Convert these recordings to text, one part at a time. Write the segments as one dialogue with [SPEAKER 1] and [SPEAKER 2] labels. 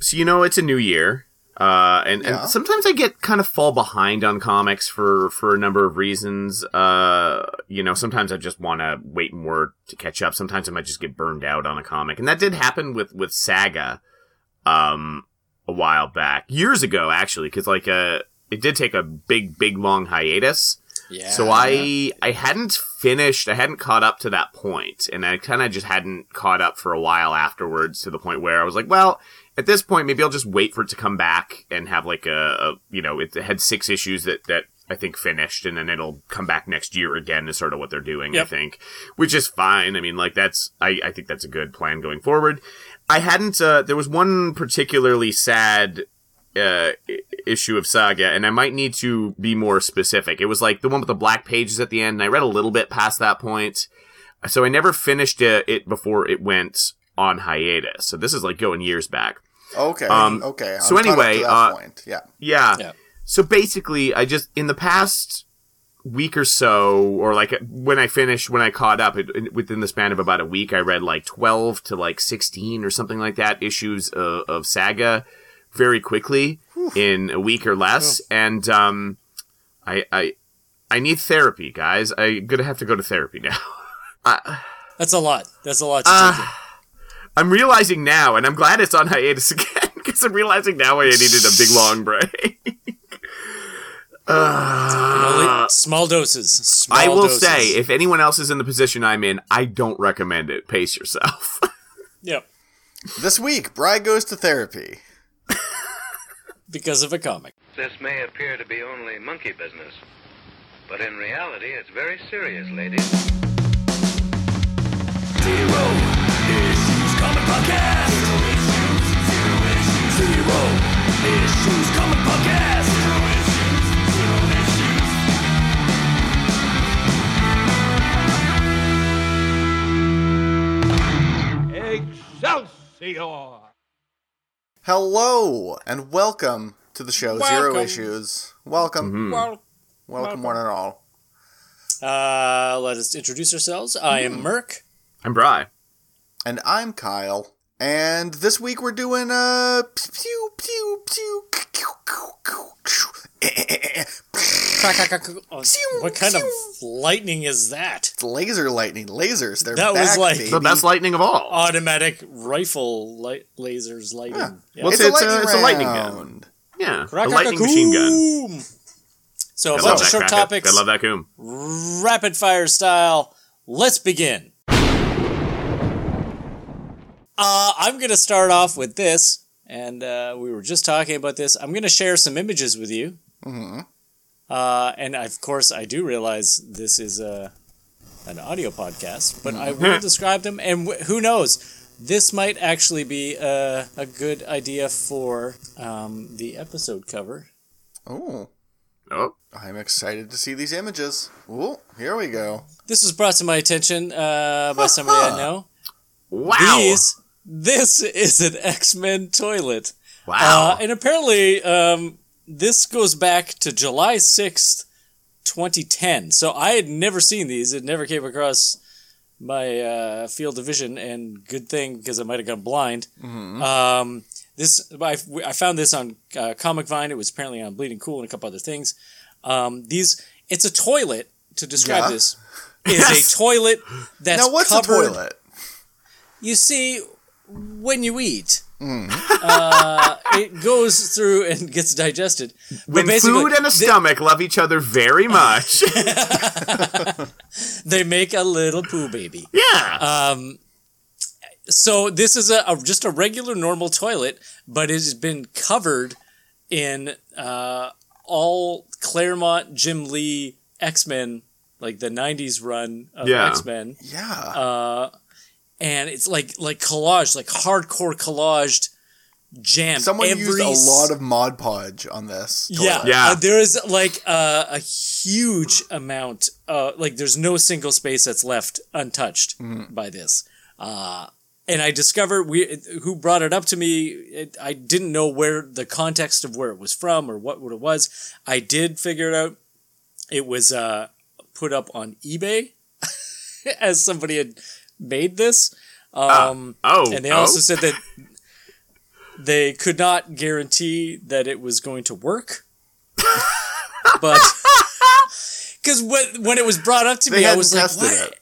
[SPEAKER 1] So you know it's a new year. Uh, and,
[SPEAKER 2] Yeah.
[SPEAKER 1] and sometimes I get kind of fall behind on comics for, for a number of reasons. Uh, you know, sometimes I just want to wait more to catch up. Sometimes I might just get burned out on a comic. And that did happen with, with Saga, um, a while back. Years ago, actually, cause like, uh, it did take a big, big, long hiatus.
[SPEAKER 3] Yeah.
[SPEAKER 1] So I I hadn't finished, I hadn't caught up to that point, and I kind of just hadn't caught up for a while afterwards to the point where I was like, well, at this point, maybe I'll just wait for it to come back and have like a, a you know, it had six issues that that I think finished, and then it'll come back next year again. Is sort of what they're doing, I think, which is fine. I mean, like that's I I think that's a good plan going forward. I hadn't. Uh, there was one particularly sad uh, issue of Saga, and I might need to be more specific. It was like the one with the black pages at the end, and I read a little bit past that point. So I never finished it, it before it went on hiatus. So this is like going years back.
[SPEAKER 2] Okay.
[SPEAKER 1] Um,
[SPEAKER 2] okay. I'm
[SPEAKER 1] so anyway,
[SPEAKER 2] to that
[SPEAKER 1] uh,
[SPEAKER 2] point. Yeah.
[SPEAKER 1] Yeah.
[SPEAKER 3] Yeah.
[SPEAKER 1] So basically, I just in the past week or so, or like when I finished, when I caught up, it, within the span of about a week, I read like twelve to like sixteen or something like that issues of, of Saga very quickly in a week or less, and um, I I I need therapy, guys. I'm gonna have to go to therapy now. I,
[SPEAKER 3] That's a lot. That's a lot to
[SPEAKER 1] Ah.
[SPEAKER 3] take in.
[SPEAKER 1] I'm realizing now, and I'm glad it's on hiatus again because I'm realizing now I needed a big long break.
[SPEAKER 3] Only uh, small doses. Small
[SPEAKER 1] I will
[SPEAKER 3] doses.
[SPEAKER 1] say, if anyone else is in the position I'm in, I don't recommend it. Pace yourself.
[SPEAKER 3] Yep.
[SPEAKER 2] This week, Bry goes to therapy.
[SPEAKER 3] Because of a comic.
[SPEAKER 4] This may appear to be only monkey business, but in reality, it's very serious, ladies.
[SPEAKER 5] Zero issues comic podcast. Zero issues comic podcast.
[SPEAKER 6] Excelsior!
[SPEAKER 2] Hello and welcome to the show Zero Issues. Welcome,
[SPEAKER 3] Well,
[SPEAKER 2] welcome, one and all.
[SPEAKER 3] uh, let us introduce ourselves. I am Merc.
[SPEAKER 1] I'm Bry.
[SPEAKER 2] And I'm Kyle. And this week we're doing a pew pew pew.
[SPEAKER 3] Oh, what kind of lightning is that?
[SPEAKER 2] It's laser lightning, lasers. They're
[SPEAKER 3] That was
[SPEAKER 2] back,
[SPEAKER 3] like-
[SPEAKER 2] baby.
[SPEAKER 1] The best lightning of all.
[SPEAKER 3] Automatic rifle light lasers lighting.
[SPEAKER 2] Yeah.
[SPEAKER 3] Yeah.
[SPEAKER 1] Well,
[SPEAKER 2] It's,
[SPEAKER 1] It's
[SPEAKER 2] a
[SPEAKER 1] a-
[SPEAKER 2] lightning
[SPEAKER 1] it's a lightning gun.
[SPEAKER 2] round.
[SPEAKER 1] yeah, a lightning machine gun.
[SPEAKER 3] So a
[SPEAKER 1] I
[SPEAKER 3] bunch of short topics,
[SPEAKER 1] I love that coom.
[SPEAKER 3] rapid fire style. Let's begin. Uh, I'm going to start off with this, and uh, we were just talking about this. I'm going to share some images with you.
[SPEAKER 2] Mhm.
[SPEAKER 3] Uh, and of course, I do realize this is a, an audio podcast, but I will describe them. And wh- who knows, this might actually be a, a good idea for um, the episode cover.
[SPEAKER 2] Oh,
[SPEAKER 1] Oh,
[SPEAKER 2] I'm excited to see these images. Ooh, here we go.
[SPEAKER 3] This was brought to my attention uh, by somebody I know.
[SPEAKER 1] wow!
[SPEAKER 3] These, this is an X Men toilet.
[SPEAKER 1] wow!
[SPEAKER 3] Uh, and apparently, um, this goes back to July 6th, 2010. So I had never seen these. It never came across my uh, field of vision, and good thing because I might have gone blind. Um, this I, I found this on uh, Comic Vine. It was apparently on Bleeding Cool and a couple other things. Um, these it's a toilet. To describe
[SPEAKER 2] Yeah.
[SPEAKER 3] this is
[SPEAKER 1] Yes.
[SPEAKER 3] a toilet that's
[SPEAKER 2] now, what's
[SPEAKER 3] covered.
[SPEAKER 2] a toilet?
[SPEAKER 3] You see, when you eat, uh, it goes through and gets digested.
[SPEAKER 1] When food and a
[SPEAKER 3] they-
[SPEAKER 1] stomach love each other very much.
[SPEAKER 3] they make a little poo baby.
[SPEAKER 1] yeah.
[SPEAKER 3] Um, so this is a, a just a regular normal toilet, but it has been covered in uh, all Claremont Jim Lee X Men, like the '90s run of
[SPEAKER 1] Yeah.
[SPEAKER 3] X Men.
[SPEAKER 2] Yeah.
[SPEAKER 3] uh, and it's like like collage, like hardcore collaged jam.
[SPEAKER 2] Someone
[SPEAKER 3] every
[SPEAKER 2] used a
[SPEAKER 3] s-
[SPEAKER 2] lot of Mod Podge on this. Toilet.
[SPEAKER 3] yeah,
[SPEAKER 1] Yeah.
[SPEAKER 3] uh, there is like uh, a huge amount. Uh, like there's no single space that's left untouched
[SPEAKER 2] Mm-hmm.
[SPEAKER 3] by this. Uh, and I discovered we who brought it up to me. It, I didn't know where the context of where it was from or what, what it was. I did figure it out. It was uh, put up on eBay as somebody had made this. Um,
[SPEAKER 1] oh,
[SPEAKER 3] and they
[SPEAKER 1] oh?
[SPEAKER 3] also said that they could not guarantee that it was going to work. but because when, when it was brought up to
[SPEAKER 2] They
[SPEAKER 3] me, I was like, what?
[SPEAKER 2] it.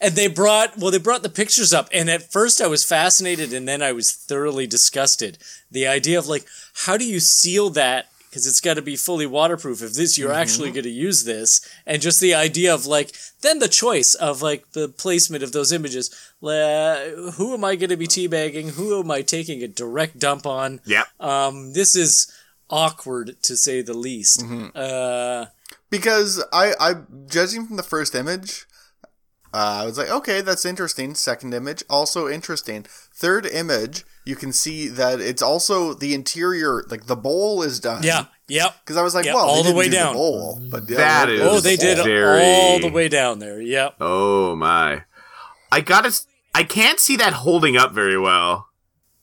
[SPEAKER 3] And they brought well, they brought the pictures up, and at first I was fascinated, and then I was thoroughly disgusted. The idea of like, how do you seal that? Because it's got to be fully waterproof. If this, you're actually going to use this, and just the idea of like, then the choice of like the placement of those images. Uh, who am I going to be teabagging? Who am I taking a direct dump on?
[SPEAKER 1] Yeah.
[SPEAKER 3] Um, this is awkward to say the least. Uh,
[SPEAKER 2] because I, I judging from the first image, uh, I was like, okay, that's interesting. Second image, also interesting. Third image, you can see that it's also the interior, like the bowl is done.
[SPEAKER 3] yeah, yep.
[SPEAKER 2] Because I was like,
[SPEAKER 3] Yeah,
[SPEAKER 2] well,
[SPEAKER 3] all
[SPEAKER 2] they
[SPEAKER 3] the
[SPEAKER 2] didn't
[SPEAKER 3] way
[SPEAKER 2] do
[SPEAKER 3] down.
[SPEAKER 2] the bowl, but yeah,
[SPEAKER 1] That
[SPEAKER 2] they did
[SPEAKER 3] Oh, they did.
[SPEAKER 1] Very-
[SPEAKER 3] all the way down there. Yep.
[SPEAKER 1] Oh my. I gotta. I can't see that holding up very well.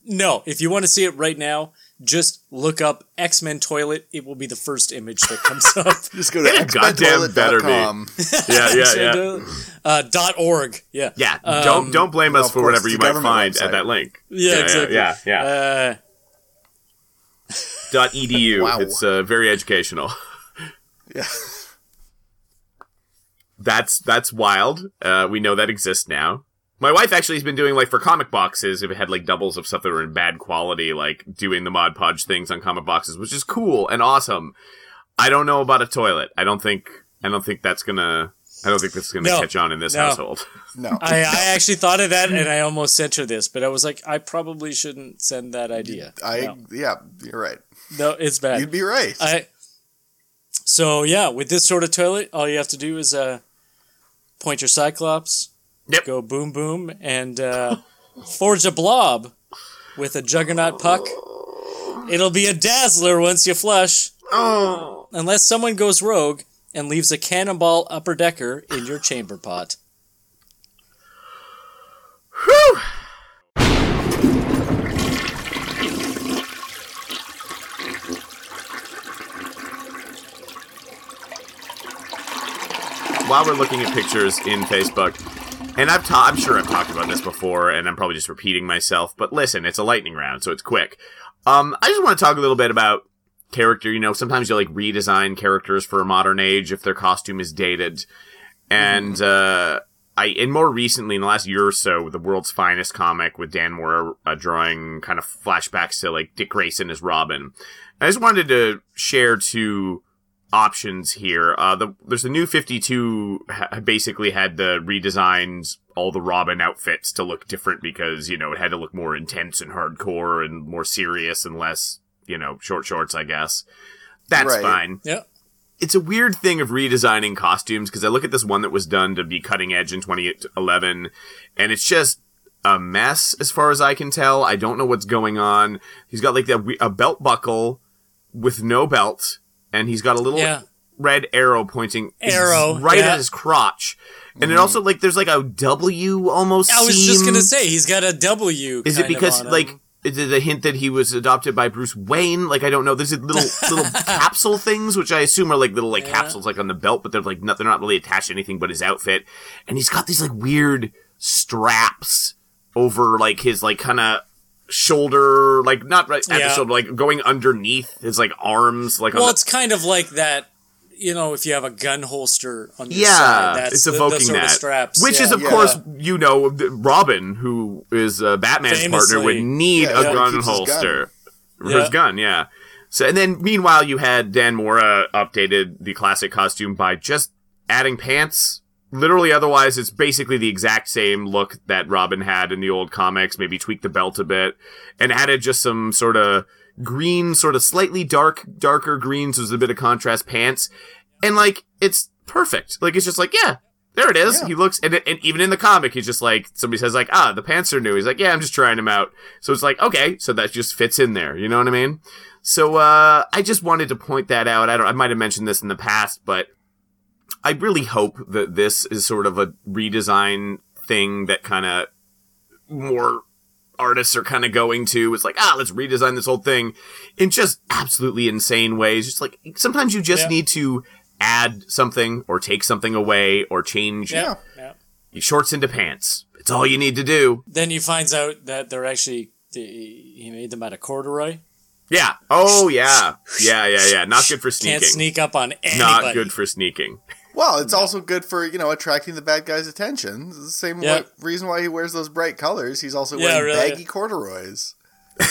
[SPEAKER 3] No, if you want to see it right now, just look up X Men toilet. It will be the first image that comes up.
[SPEAKER 2] Just go to
[SPEAKER 1] It goddamn better be. Yeah, yeah, yeah.
[SPEAKER 3] Uh, dot org. Yeah.
[SPEAKER 1] Yeah, don't don't blame us
[SPEAKER 2] of
[SPEAKER 1] for whatever you might find
[SPEAKER 2] website.
[SPEAKER 1] at that link.
[SPEAKER 3] Yeah, exactly.
[SPEAKER 1] Yeah, yeah.
[SPEAKER 3] Uh,
[SPEAKER 1] Dot edu.
[SPEAKER 2] Wow.
[SPEAKER 1] It's uh, very educational.
[SPEAKER 2] Yeah.
[SPEAKER 1] That's that's wild. Uh, we know that exists now. My wife actually has been doing like for comic boxes. If it had like doubles of stuff that were in bad quality, like doing the Mod Podge things on comic boxes, which is cool and awesome. I don't know about a toilet. I don't think. I don't think that's gonna. I don't think this is gonna
[SPEAKER 3] No.
[SPEAKER 1] catch on in this
[SPEAKER 3] No.
[SPEAKER 1] household.
[SPEAKER 2] No.
[SPEAKER 3] I, I actually thought of that, and I almost sent her this, but I was like, I probably shouldn't send that idea.
[SPEAKER 2] I
[SPEAKER 3] no,
[SPEAKER 2] yeah, you're right.
[SPEAKER 3] no it's bad.
[SPEAKER 2] You'd be right.
[SPEAKER 3] I so yeah, with this sort of toilet, all you have to do is uh, point your Cyclops,
[SPEAKER 1] Yep.
[SPEAKER 3] go boom boom, and uh, forge a blob with a Juggernaut puck. It'll be a dazzler once you flush,
[SPEAKER 1] Oh.
[SPEAKER 3] unless someone goes rogue and leaves a cannonball upper decker in your chamber pot.
[SPEAKER 1] while we're looking at pictures in Facebook, and I've ta- I'm sure I've talked about this before, and I'm probably just repeating myself. But listen, it's a lightning round, so it's quick. Um, I just want to talk a little bit about character. You know, sometimes you like redesign characters for a modern age if their costume is dated, and uh, I and more recently in the last year or so, the world's finest comic with Dan Mora uh, drawing kind of flashbacks to like Dick Grayson as Robin. I just wanted to share two options here. Uh, the, there's the new 52 ha- basically had the redesigned all the Robin outfits to look different because, you know, it had to look more intense and hardcore and more serious and less, you know, short shorts, I guess. That's
[SPEAKER 2] Right.
[SPEAKER 1] fine.
[SPEAKER 3] Yeah.
[SPEAKER 1] It's a weird thing of redesigning costumes because I look at this one that was done to be cutting edge in 2011 and it's just a mess as far as I can tell. I don't know what's going on. He's got like that we- a belt buckle with no belt and he's got a little
[SPEAKER 3] Yeah.
[SPEAKER 1] red arrow pointing
[SPEAKER 3] Arrow,
[SPEAKER 1] right
[SPEAKER 3] yeah.
[SPEAKER 1] at his crotch. And it mm-hmm. also like there's like a W almost.
[SPEAKER 3] I was just gonna say he's got a W.
[SPEAKER 1] Is it
[SPEAKER 3] kind of
[SPEAKER 1] because
[SPEAKER 3] on him.
[SPEAKER 1] like is it a hint that he was adopted by Bruce Wayne? Like I don't know. There's little little capsule things which I assume are like little like
[SPEAKER 3] Yeah.
[SPEAKER 1] capsules like on the belt, but they're like not, they're not really attached to anything but his outfit. And he's got these like weird straps over like his like kind of shoulder, like not right at
[SPEAKER 3] Yeah.
[SPEAKER 1] the shoulder, like going underneath his like arms, like on
[SPEAKER 3] Well,
[SPEAKER 1] the,
[SPEAKER 3] it's kind of like that. You know, if you have a gun holster on your
[SPEAKER 1] yeah,
[SPEAKER 3] side, that's
[SPEAKER 1] it's
[SPEAKER 3] the- the,
[SPEAKER 1] evoking
[SPEAKER 3] sort
[SPEAKER 1] that.
[SPEAKER 3] of straps.
[SPEAKER 1] Which is, of
[SPEAKER 2] Yeah.
[SPEAKER 1] course, you know, Robin, who is uh, Batman's partner, would need
[SPEAKER 2] Yeah,
[SPEAKER 1] a
[SPEAKER 2] yeah,
[SPEAKER 1] gun
[SPEAKER 2] keeps his
[SPEAKER 1] holster for
[SPEAKER 3] Yeah.
[SPEAKER 1] his gun. Yeah. So, and then meanwhile, you had Dan Mora updated the classic costume by just adding pants. Literally, otherwise, it's basically the exact same look that Robin had in the old comics. Maybe tweaked the belt a bit and added just some sort of green, sort of slightly dark, darker greens so there's a bit of contrast pants. And like, it's perfect. Like, it's just like, yeah, there it is.
[SPEAKER 2] Yeah.
[SPEAKER 1] He looks, and, and even in the comic, he's just like, somebody says like, ah, the pants are new. He's like, yeah, I'm just trying them out. So it's like, okay, so that just fits in there. You know what I mean? So, uh, I just wanted to point that out. I don't, I might have mentioned this in the past, but I really hope that this is sort of a redesign thing that kind of more artists are kind of going to. It's like, ah, let's redesign this whole thing in just absolutely insane ways. Just like sometimes you just
[SPEAKER 3] Yeah.
[SPEAKER 1] need to add something or take something away or change
[SPEAKER 3] yeah, yeah.
[SPEAKER 1] shorts into pants. It's all you need to do.
[SPEAKER 3] Then he finds out that they're actually he made them out of corduroy.
[SPEAKER 1] Yeah. Oh yeah. Yeah, yeah, yeah. Not good for sneaking.
[SPEAKER 3] Can't sneak up on anybody.
[SPEAKER 1] Not good for sneaking.
[SPEAKER 2] Well, it's also good for you know attracting the bad guy's attention. It's the same
[SPEAKER 3] Yeah.
[SPEAKER 2] wa- reason why he wears those bright colors. He's also
[SPEAKER 3] Yeah,
[SPEAKER 2] wearing
[SPEAKER 3] really.
[SPEAKER 2] baggy corduroys.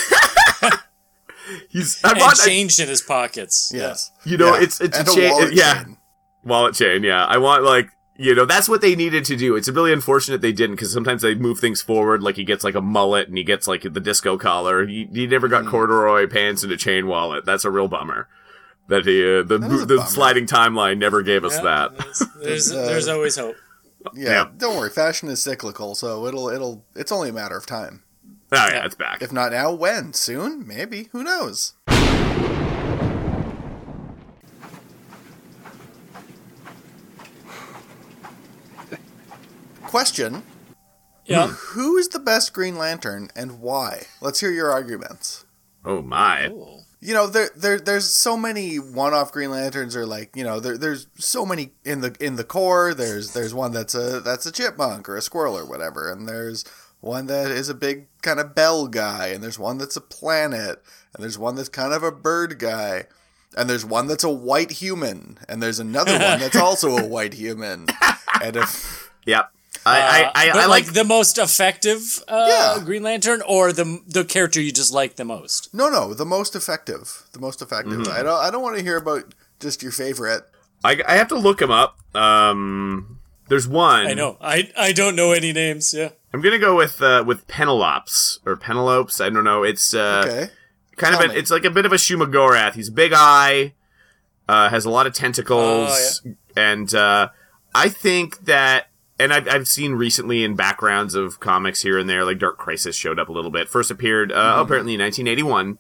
[SPEAKER 1] He's I
[SPEAKER 3] and
[SPEAKER 1] want I-
[SPEAKER 3] changed in his pockets.
[SPEAKER 2] Yes,
[SPEAKER 1] You know,
[SPEAKER 2] Yeah.
[SPEAKER 1] it's- it's a
[SPEAKER 2] and
[SPEAKER 1] cha-
[SPEAKER 2] wallet
[SPEAKER 1] yeah.
[SPEAKER 2] chain.
[SPEAKER 1] wallet chain. Yeah, I want like you know that's what they needed to do. It's really unfortunate they didn't because sometimes they move things forward. Like he gets like a mullet and he gets like the disco collar. He, he never got mm. corduroy pants and a chain wallet. That's a real bummer. That he uh, the
[SPEAKER 2] That is a
[SPEAKER 1] the
[SPEAKER 2] bummer.
[SPEAKER 1] sliding timeline never gave us
[SPEAKER 3] Yeah,
[SPEAKER 1] that.
[SPEAKER 3] There's, there's,
[SPEAKER 2] Uh,
[SPEAKER 3] there's always hope.
[SPEAKER 2] Yeah,
[SPEAKER 1] Yeah.
[SPEAKER 2] don't worry. Fashion is cyclical, so it'll it'll it's only a matter of time.
[SPEAKER 1] Oh yeah, it's back.
[SPEAKER 2] If not now, when? Soon? Maybe. Who knows? Question:
[SPEAKER 3] Yeah.
[SPEAKER 2] Who is the best Green Lantern and why? Let's hear your arguments.
[SPEAKER 1] Oh my.
[SPEAKER 3] Ooh.
[SPEAKER 2] You know, there, there, there's so many one-off Green Lanterns, or like, you know, there, there's so many in the in the Corps. There's there's one that's a that's a chipmunk or a squirrel or whatever, and there's one that is a big kind of bell guy, and there's one that's a planet, and there's one that's kind of a bird guy, and there's one that's a white human, and there's another one that's also a white human, and if
[SPEAKER 1] Yep. I I,
[SPEAKER 3] Uh,
[SPEAKER 1] I,
[SPEAKER 3] but
[SPEAKER 1] I
[SPEAKER 3] like,
[SPEAKER 1] like
[SPEAKER 3] the most effective uh,
[SPEAKER 2] Yeah.
[SPEAKER 3] Green Lantern, or the the character you just like the most.
[SPEAKER 2] no no the most effective, the most effective. I don't I don't want to hear about just your favorite.
[SPEAKER 1] I, I have to look him up. Um, there's one.
[SPEAKER 3] I know. I I don't know any names. Yeah.
[SPEAKER 1] I'm gonna go with uh, with Penelopes or Penelopes. I don't know. It's uh,
[SPEAKER 2] Okay,
[SPEAKER 1] kind of
[SPEAKER 2] Tell
[SPEAKER 1] a,
[SPEAKER 2] me.
[SPEAKER 1] it's like a bit of a Shumagorath. He's big eye, uh, has a lot of tentacles,
[SPEAKER 3] Oh,
[SPEAKER 1] and uh, I think that. And I've, I've seen recently in backgrounds of comics here and there, like Dark Crisis showed up a little bit. First appeared uh,
[SPEAKER 2] Mm-hmm.
[SPEAKER 1] apparently in 1981.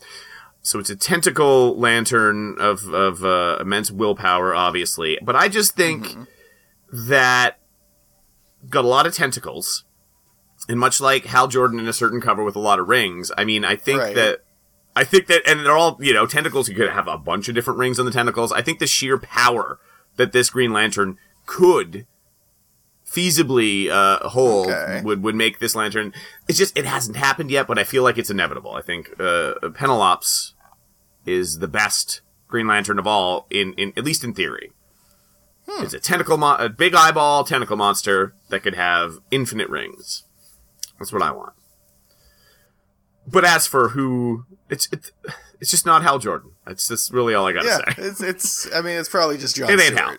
[SPEAKER 1] So it's a tentacle lantern of of uh, immense willpower, obviously. But I just think
[SPEAKER 2] Mm-hmm.
[SPEAKER 1] that got a lot of tentacles, and much like Hal Jordan in a certain cover with a lot of rings. I mean, I think
[SPEAKER 2] Right.
[SPEAKER 1] that I think that, and they're all you know tentacles. You could have a bunch of different rings on the tentacles. I think the sheer power that this Green Lantern could feasibly uh, hold
[SPEAKER 2] Okay.
[SPEAKER 1] would would make this lantern. It's just it hasn't happened yet, but I feel like it's inevitable. I think uh, Penelops is the best Green Lantern of all, in, in at least in theory. It's a tentacle, mo- a big eyeball tentacle monster that could have infinite rings. That's what I want. But as for who, it's it's, it's just not Hal Jordan. That's that's really all I gotta
[SPEAKER 2] yeah,
[SPEAKER 1] say.
[SPEAKER 2] it's it's. I mean, it's probably just John
[SPEAKER 1] It ain't
[SPEAKER 2] Stewart.
[SPEAKER 1] Hal.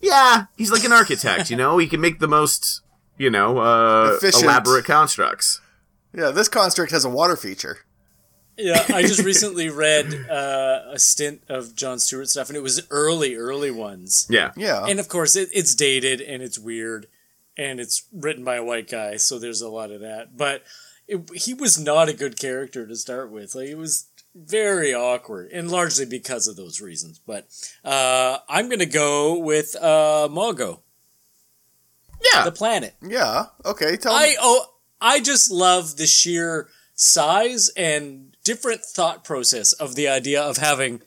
[SPEAKER 1] Yeah, he's like an architect. You know, he can make the most you know uh,
[SPEAKER 2] Efficient.
[SPEAKER 1] elaborate constructs.
[SPEAKER 2] Yeah, this construct has a water feature.
[SPEAKER 3] Yeah, I just recently read uh, a stint of John Stewart stuff, and it was early, early ones.
[SPEAKER 1] Yeah,
[SPEAKER 2] Yeah,
[SPEAKER 3] And of course, it, it's dated and it's weird, and it's written by a white guy, so there's a lot of that. But it, he was not a good character to start with. Like it was very awkward, and largely because of those reasons. But uh, I'm gonna go with uh, Mogo,
[SPEAKER 1] yeah.
[SPEAKER 3] the planet.
[SPEAKER 2] yeah. Okay, tell
[SPEAKER 3] I
[SPEAKER 2] me.
[SPEAKER 3] oh, I just love the sheer size and different thought process of the idea of having,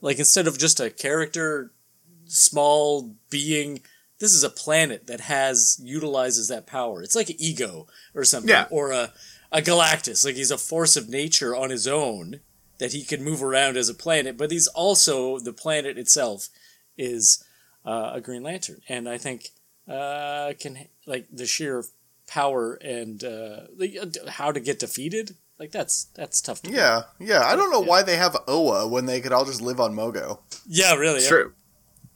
[SPEAKER 3] like, instead of just a character, small being. This is a planet that has utilizes that power. It's like an ego or something,
[SPEAKER 1] Yeah.
[SPEAKER 3] or a a Galactus. Like he's a force of nature on his own that he can move around as a planet, but he's also the planet itself is uh, a Green Lantern, and I think uh, can like the sheer power and uh, uh, how to get defeated. Like that's that's tough to do.
[SPEAKER 2] Yeah, yeah. I don't know why they have Oa when they could all just live on Mogo.
[SPEAKER 3] Yeah, really.
[SPEAKER 1] It's
[SPEAKER 3] yeah.
[SPEAKER 1] true.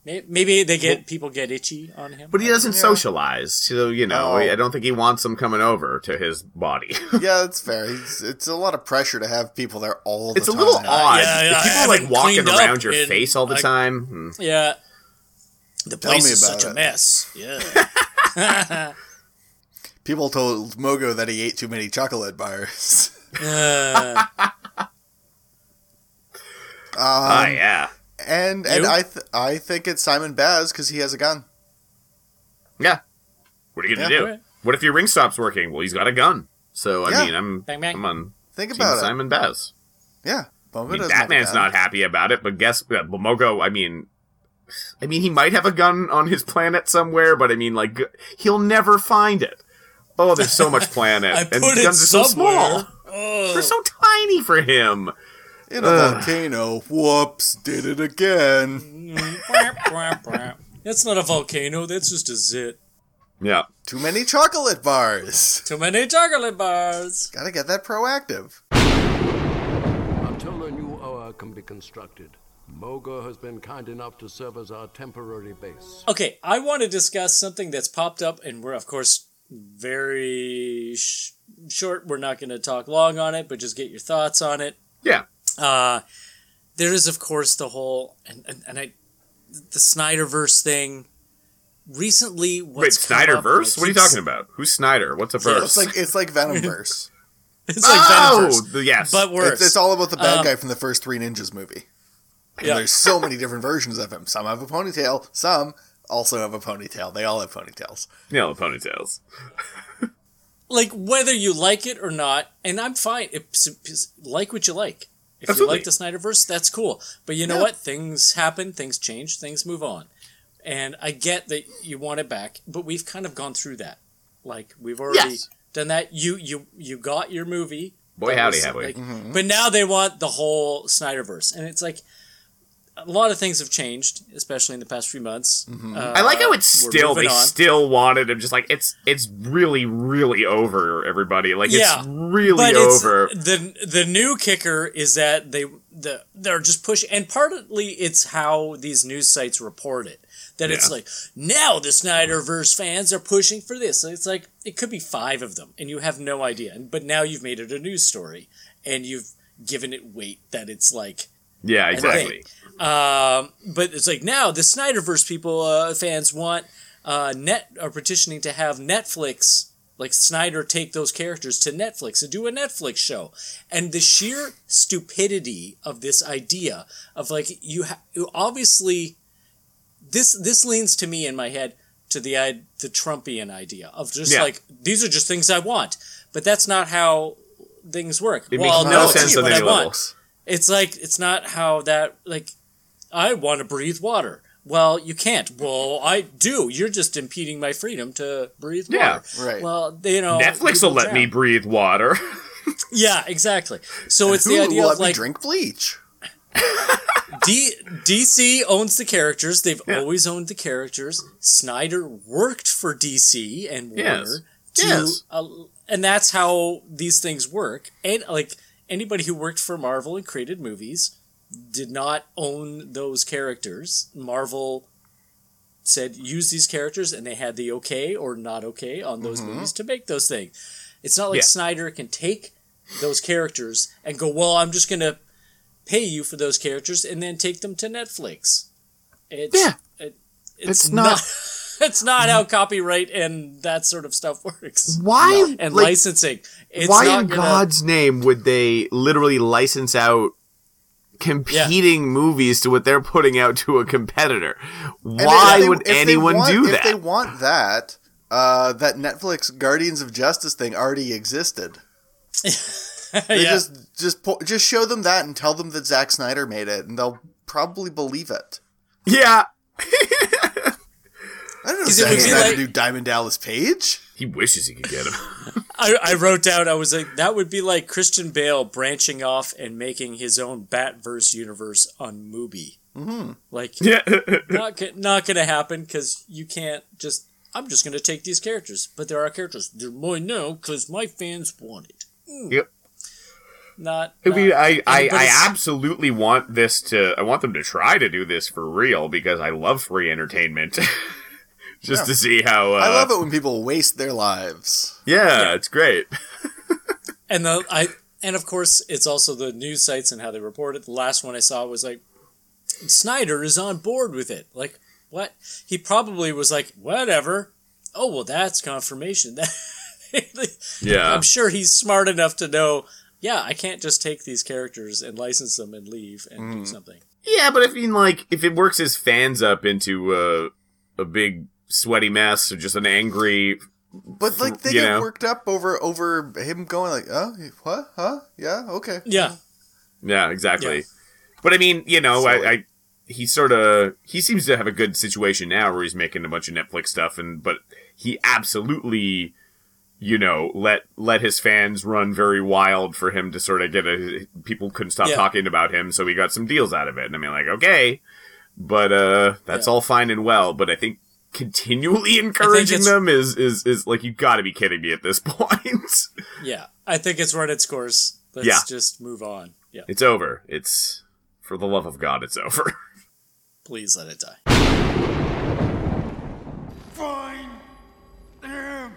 [SPEAKER 3] May- Maybe they get people get itchy on him.
[SPEAKER 1] But he doesn't
[SPEAKER 2] Yeah.
[SPEAKER 1] socialize, so you know.
[SPEAKER 2] Oh.
[SPEAKER 1] I don't think he wants them coming over to his body.
[SPEAKER 2] Yeah, that's fair. It's, it's a lot of pressure to have people there all the time.
[SPEAKER 1] it's a little odd.
[SPEAKER 3] Yeah, yeah,
[SPEAKER 1] people
[SPEAKER 3] haven't
[SPEAKER 1] like walking around your
[SPEAKER 3] in,
[SPEAKER 1] face all the
[SPEAKER 3] like-
[SPEAKER 1] time. hmm.
[SPEAKER 3] Yeah. The
[SPEAKER 2] Tell
[SPEAKER 3] place
[SPEAKER 2] me
[SPEAKER 3] is
[SPEAKER 2] about
[SPEAKER 3] such a mess. Yeah.
[SPEAKER 2] People told Mogo that he ate too many chocolate bars.
[SPEAKER 3] Uh,
[SPEAKER 2] Um,
[SPEAKER 1] Ah, yeah,
[SPEAKER 2] and and I th- I think it's Simon Baz because he has a gun.
[SPEAKER 1] yeah. What are you gonna
[SPEAKER 2] Yeah.
[SPEAKER 1] do?
[SPEAKER 3] Alright.
[SPEAKER 1] What if your ring stops working? Well, he's got a gun. So I
[SPEAKER 2] Yeah.
[SPEAKER 1] mean, I'm
[SPEAKER 3] Bang, bang.
[SPEAKER 1] I'm on
[SPEAKER 2] Think
[SPEAKER 1] Team
[SPEAKER 2] about it.
[SPEAKER 1] Simon Baz.
[SPEAKER 2] Yeah, Mogo
[SPEAKER 1] I mean,
[SPEAKER 2] doesn't have a
[SPEAKER 1] Batman's not happy about it, but guess uh, Mogo. I mean, I mean, he might have a gun on his planet somewhere, but I mean, like, he'll never find it. Oh, there's so much planet,
[SPEAKER 3] I
[SPEAKER 1] and
[SPEAKER 3] put it
[SPEAKER 1] guns are so
[SPEAKER 3] somewhere.
[SPEAKER 1] small. They're so tiny for him.
[SPEAKER 2] In a volcano. Whoops, did it again.
[SPEAKER 3] That's not a volcano. That's just a zit.
[SPEAKER 1] Yeah.
[SPEAKER 2] Too many chocolate bars.
[SPEAKER 3] Too many chocolate bars.
[SPEAKER 2] Gotta get that Proactiv.
[SPEAKER 6] Until a new OA can be constructed, Mogo has been kind enough to serve as our temporary base.
[SPEAKER 3] Okay, I want to discuss something that's popped up, and we're of course very sh- short. We're not going to talk long on it, but just get your thoughts on it.
[SPEAKER 1] Yeah.
[SPEAKER 3] Uh, there is, of course, the whole and and, and I, the Snyderverse thing. Recently,
[SPEAKER 1] Wait,
[SPEAKER 3] what's come
[SPEAKER 1] Snyder
[SPEAKER 3] up,
[SPEAKER 1] verse? What are you talking about? Who's Snyder? What's a verse?
[SPEAKER 2] It's like it's like Venomverse.
[SPEAKER 3] It's like
[SPEAKER 1] oh,
[SPEAKER 3] Venomverse,
[SPEAKER 1] the, yes.
[SPEAKER 3] but worse.
[SPEAKER 2] it's, it's all about the bad
[SPEAKER 3] Um,
[SPEAKER 2] guy from the first Three Ninjas movie. And
[SPEAKER 3] Yeah.
[SPEAKER 2] there's so many different versions of him. Some have a ponytail. Some also have a ponytail. They all have ponytails.
[SPEAKER 1] yeah, the ponytails.
[SPEAKER 3] like whether you like it or not, and I'm fine. If, if- like what you like. If
[SPEAKER 1] Absolutely.
[SPEAKER 3] you like the Snyderverse, that's cool. But you know
[SPEAKER 2] Yeah.
[SPEAKER 3] what? Things happen, things change, things move on. And I get that you want it back, but we've kind of gone through that. Like we've already
[SPEAKER 1] Yes.
[SPEAKER 3] done that. You you you got your movie.
[SPEAKER 1] Boy, howdy,
[SPEAKER 3] was,
[SPEAKER 1] have we.
[SPEAKER 3] like- mm-hmm. But now they want the whole Snyderverse, and it's like a lot of things have changed, especially in the past few months.
[SPEAKER 1] Mm-hmm. I like how it's still they
[SPEAKER 3] on.
[SPEAKER 1] still wanted him just like it's it's really really over everybody like
[SPEAKER 3] Yeah,
[SPEAKER 1] it's really
[SPEAKER 3] but it's,
[SPEAKER 1] over
[SPEAKER 3] the the new kicker is that they the they're just pushing, and partly it's how these news sites report it. That it's like now the Snyderverse fans are pushing for this. It's like it could be five of them, and you have no idea. But now you've made it a news story, and you've given it weight that it's like
[SPEAKER 1] yeah exactly
[SPEAKER 3] thing. Um, but it's like now the Snyderverse people uh, fans want uh, net are petitioning to have Netflix like Snyder take those characters to Netflix and do a Netflix show, and the sheer stupidity of this idea of like you, ha- you obviously this this leans to me in my head to the i- the Trumpian idea of just
[SPEAKER 1] Yeah.
[SPEAKER 3] like these are just things I want, but that's not how things work.
[SPEAKER 1] it
[SPEAKER 3] well,
[SPEAKER 1] makes no
[SPEAKER 3] it's
[SPEAKER 1] sense
[SPEAKER 3] what I want. It's like it's not how that like I want to breathe water. Well, you can't. Well, I do. You're just impeding my freedom to breathe
[SPEAKER 1] Yeah,
[SPEAKER 3] water.
[SPEAKER 2] right.
[SPEAKER 3] Well, you know,
[SPEAKER 1] Netflix will let
[SPEAKER 3] drown.
[SPEAKER 1] me breathe water
[SPEAKER 3] Yeah, exactly. So it's the
[SPEAKER 2] will
[SPEAKER 3] idea
[SPEAKER 2] let
[SPEAKER 3] of
[SPEAKER 2] me
[SPEAKER 3] like
[SPEAKER 2] drink bleach?
[SPEAKER 3] D- DC owns the characters. They've
[SPEAKER 1] Yeah.
[SPEAKER 3] always owned the characters. Snyder worked for DC and
[SPEAKER 1] Yes.
[SPEAKER 3] Warner to,
[SPEAKER 1] Yes.
[SPEAKER 3] uh, and that's how these things work. And like anybody who worked for Marvel and created movies did not own those characters. Marvel said use these characters, and they had the okay or not okay on those mm-hmm. movies to make those things. It's not like
[SPEAKER 1] Yeah.
[SPEAKER 3] Snyder can take those characters and go, well, I'm just gonna pay you for those characters and then take them to Netflix. It's,
[SPEAKER 1] Yeah.
[SPEAKER 3] it, it's,
[SPEAKER 1] It's
[SPEAKER 3] not.
[SPEAKER 1] not-
[SPEAKER 3] It's not how copyright and that sort of stuff works.
[SPEAKER 1] why
[SPEAKER 3] And
[SPEAKER 1] like,
[SPEAKER 3] licensing. It's
[SPEAKER 1] why
[SPEAKER 3] not
[SPEAKER 1] in
[SPEAKER 3] gonna,
[SPEAKER 1] God's name would they literally license out competing movies to what they're putting out to a competitor? Why
[SPEAKER 2] they-
[SPEAKER 1] would anyone
[SPEAKER 2] want-
[SPEAKER 1] do
[SPEAKER 2] If
[SPEAKER 1] that?
[SPEAKER 2] they want that, uh, that Netflix Guardians of Justice thing already existed. They
[SPEAKER 3] yeah.
[SPEAKER 2] just just po- just show them that and tell them that Zack Snyder made it, and they'll probably believe it.
[SPEAKER 1] yeah,
[SPEAKER 2] I don't know.
[SPEAKER 3] it
[SPEAKER 2] Zack Snyder
[SPEAKER 3] like-
[SPEAKER 2] do Diamond Dallas Page.
[SPEAKER 1] He wishes he could get him.
[SPEAKER 3] I, I wrote down, I was like, that would be like Christian Bale branching off and making his own Batverse universe on Mubi. Mm-hmm. Like,
[SPEAKER 1] yeah,
[SPEAKER 3] not, not going to happen because you can't just, I'm just going to take these characters. But there are characters. They're mine now because my fans want it. Mm.
[SPEAKER 1] Yep.
[SPEAKER 3] Not.
[SPEAKER 1] I mean,
[SPEAKER 3] not-
[SPEAKER 1] I, I, I absolutely want this to. I want them to try to do this for real because I love free entertainment. Just to see how. Uh,
[SPEAKER 2] I love it when people waste their lives.
[SPEAKER 1] Yeah, it's great.
[SPEAKER 3] And the I and of course it's also the news sites and how they report it. The last one I saw was like Snyder is on board with it. Like what? He probably was like whatever. Oh well, that's confirmation.
[SPEAKER 1] Yeah.
[SPEAKER 3] I'm sure he's smart enough to know. Yeah, I can't just take these characters and license them and leave and do something.
[SPEAKER 1] Yeah, but if you like, if it works his fans up into a a big sweaty mess or just an angry.
[SPEAKER 2] But like they
[SPEAKER 1] You
[SPEAKER 2] get
[SPEAKER 1] know?
[SPEAKER 2] worked up over over him going like, oh, what, huh? Yeah, okay.
[SPEAKER 3] Yeah,
[SPEAKER 1] Yeah, exactly.
[SPEAKER 3] Yeah.
[SPEAKER 1] But I mean, you know, I, I he sort of he seems to have a good situation now where he's making a bunch of Netflix stuff, and but he absolutely you know, let let his fans run very wild for him to sort of get a people couldn't stop
[SPEAKER 3] Yeah.
[SPEAKER 1] talking about him, so he got some deals out of it. And I mean, like, okay, but uh, that's
[SPEAKER 3] Yeah.
[SPEAKER 1] all fine and well. But I think continually encouraging them is is is like you got to be kidding me at this point.
[SPEAKER 3] Yeah, I think it's run its course. Let's
[SPEAKER 1] Yeah.
[SPEAKER 3] just move on. Yeah,
[SPEAKER 1] it's over. It's for the love of God, it's over.
[SPEAKER 3] please let it die.
[SPEAKER 5] Find him.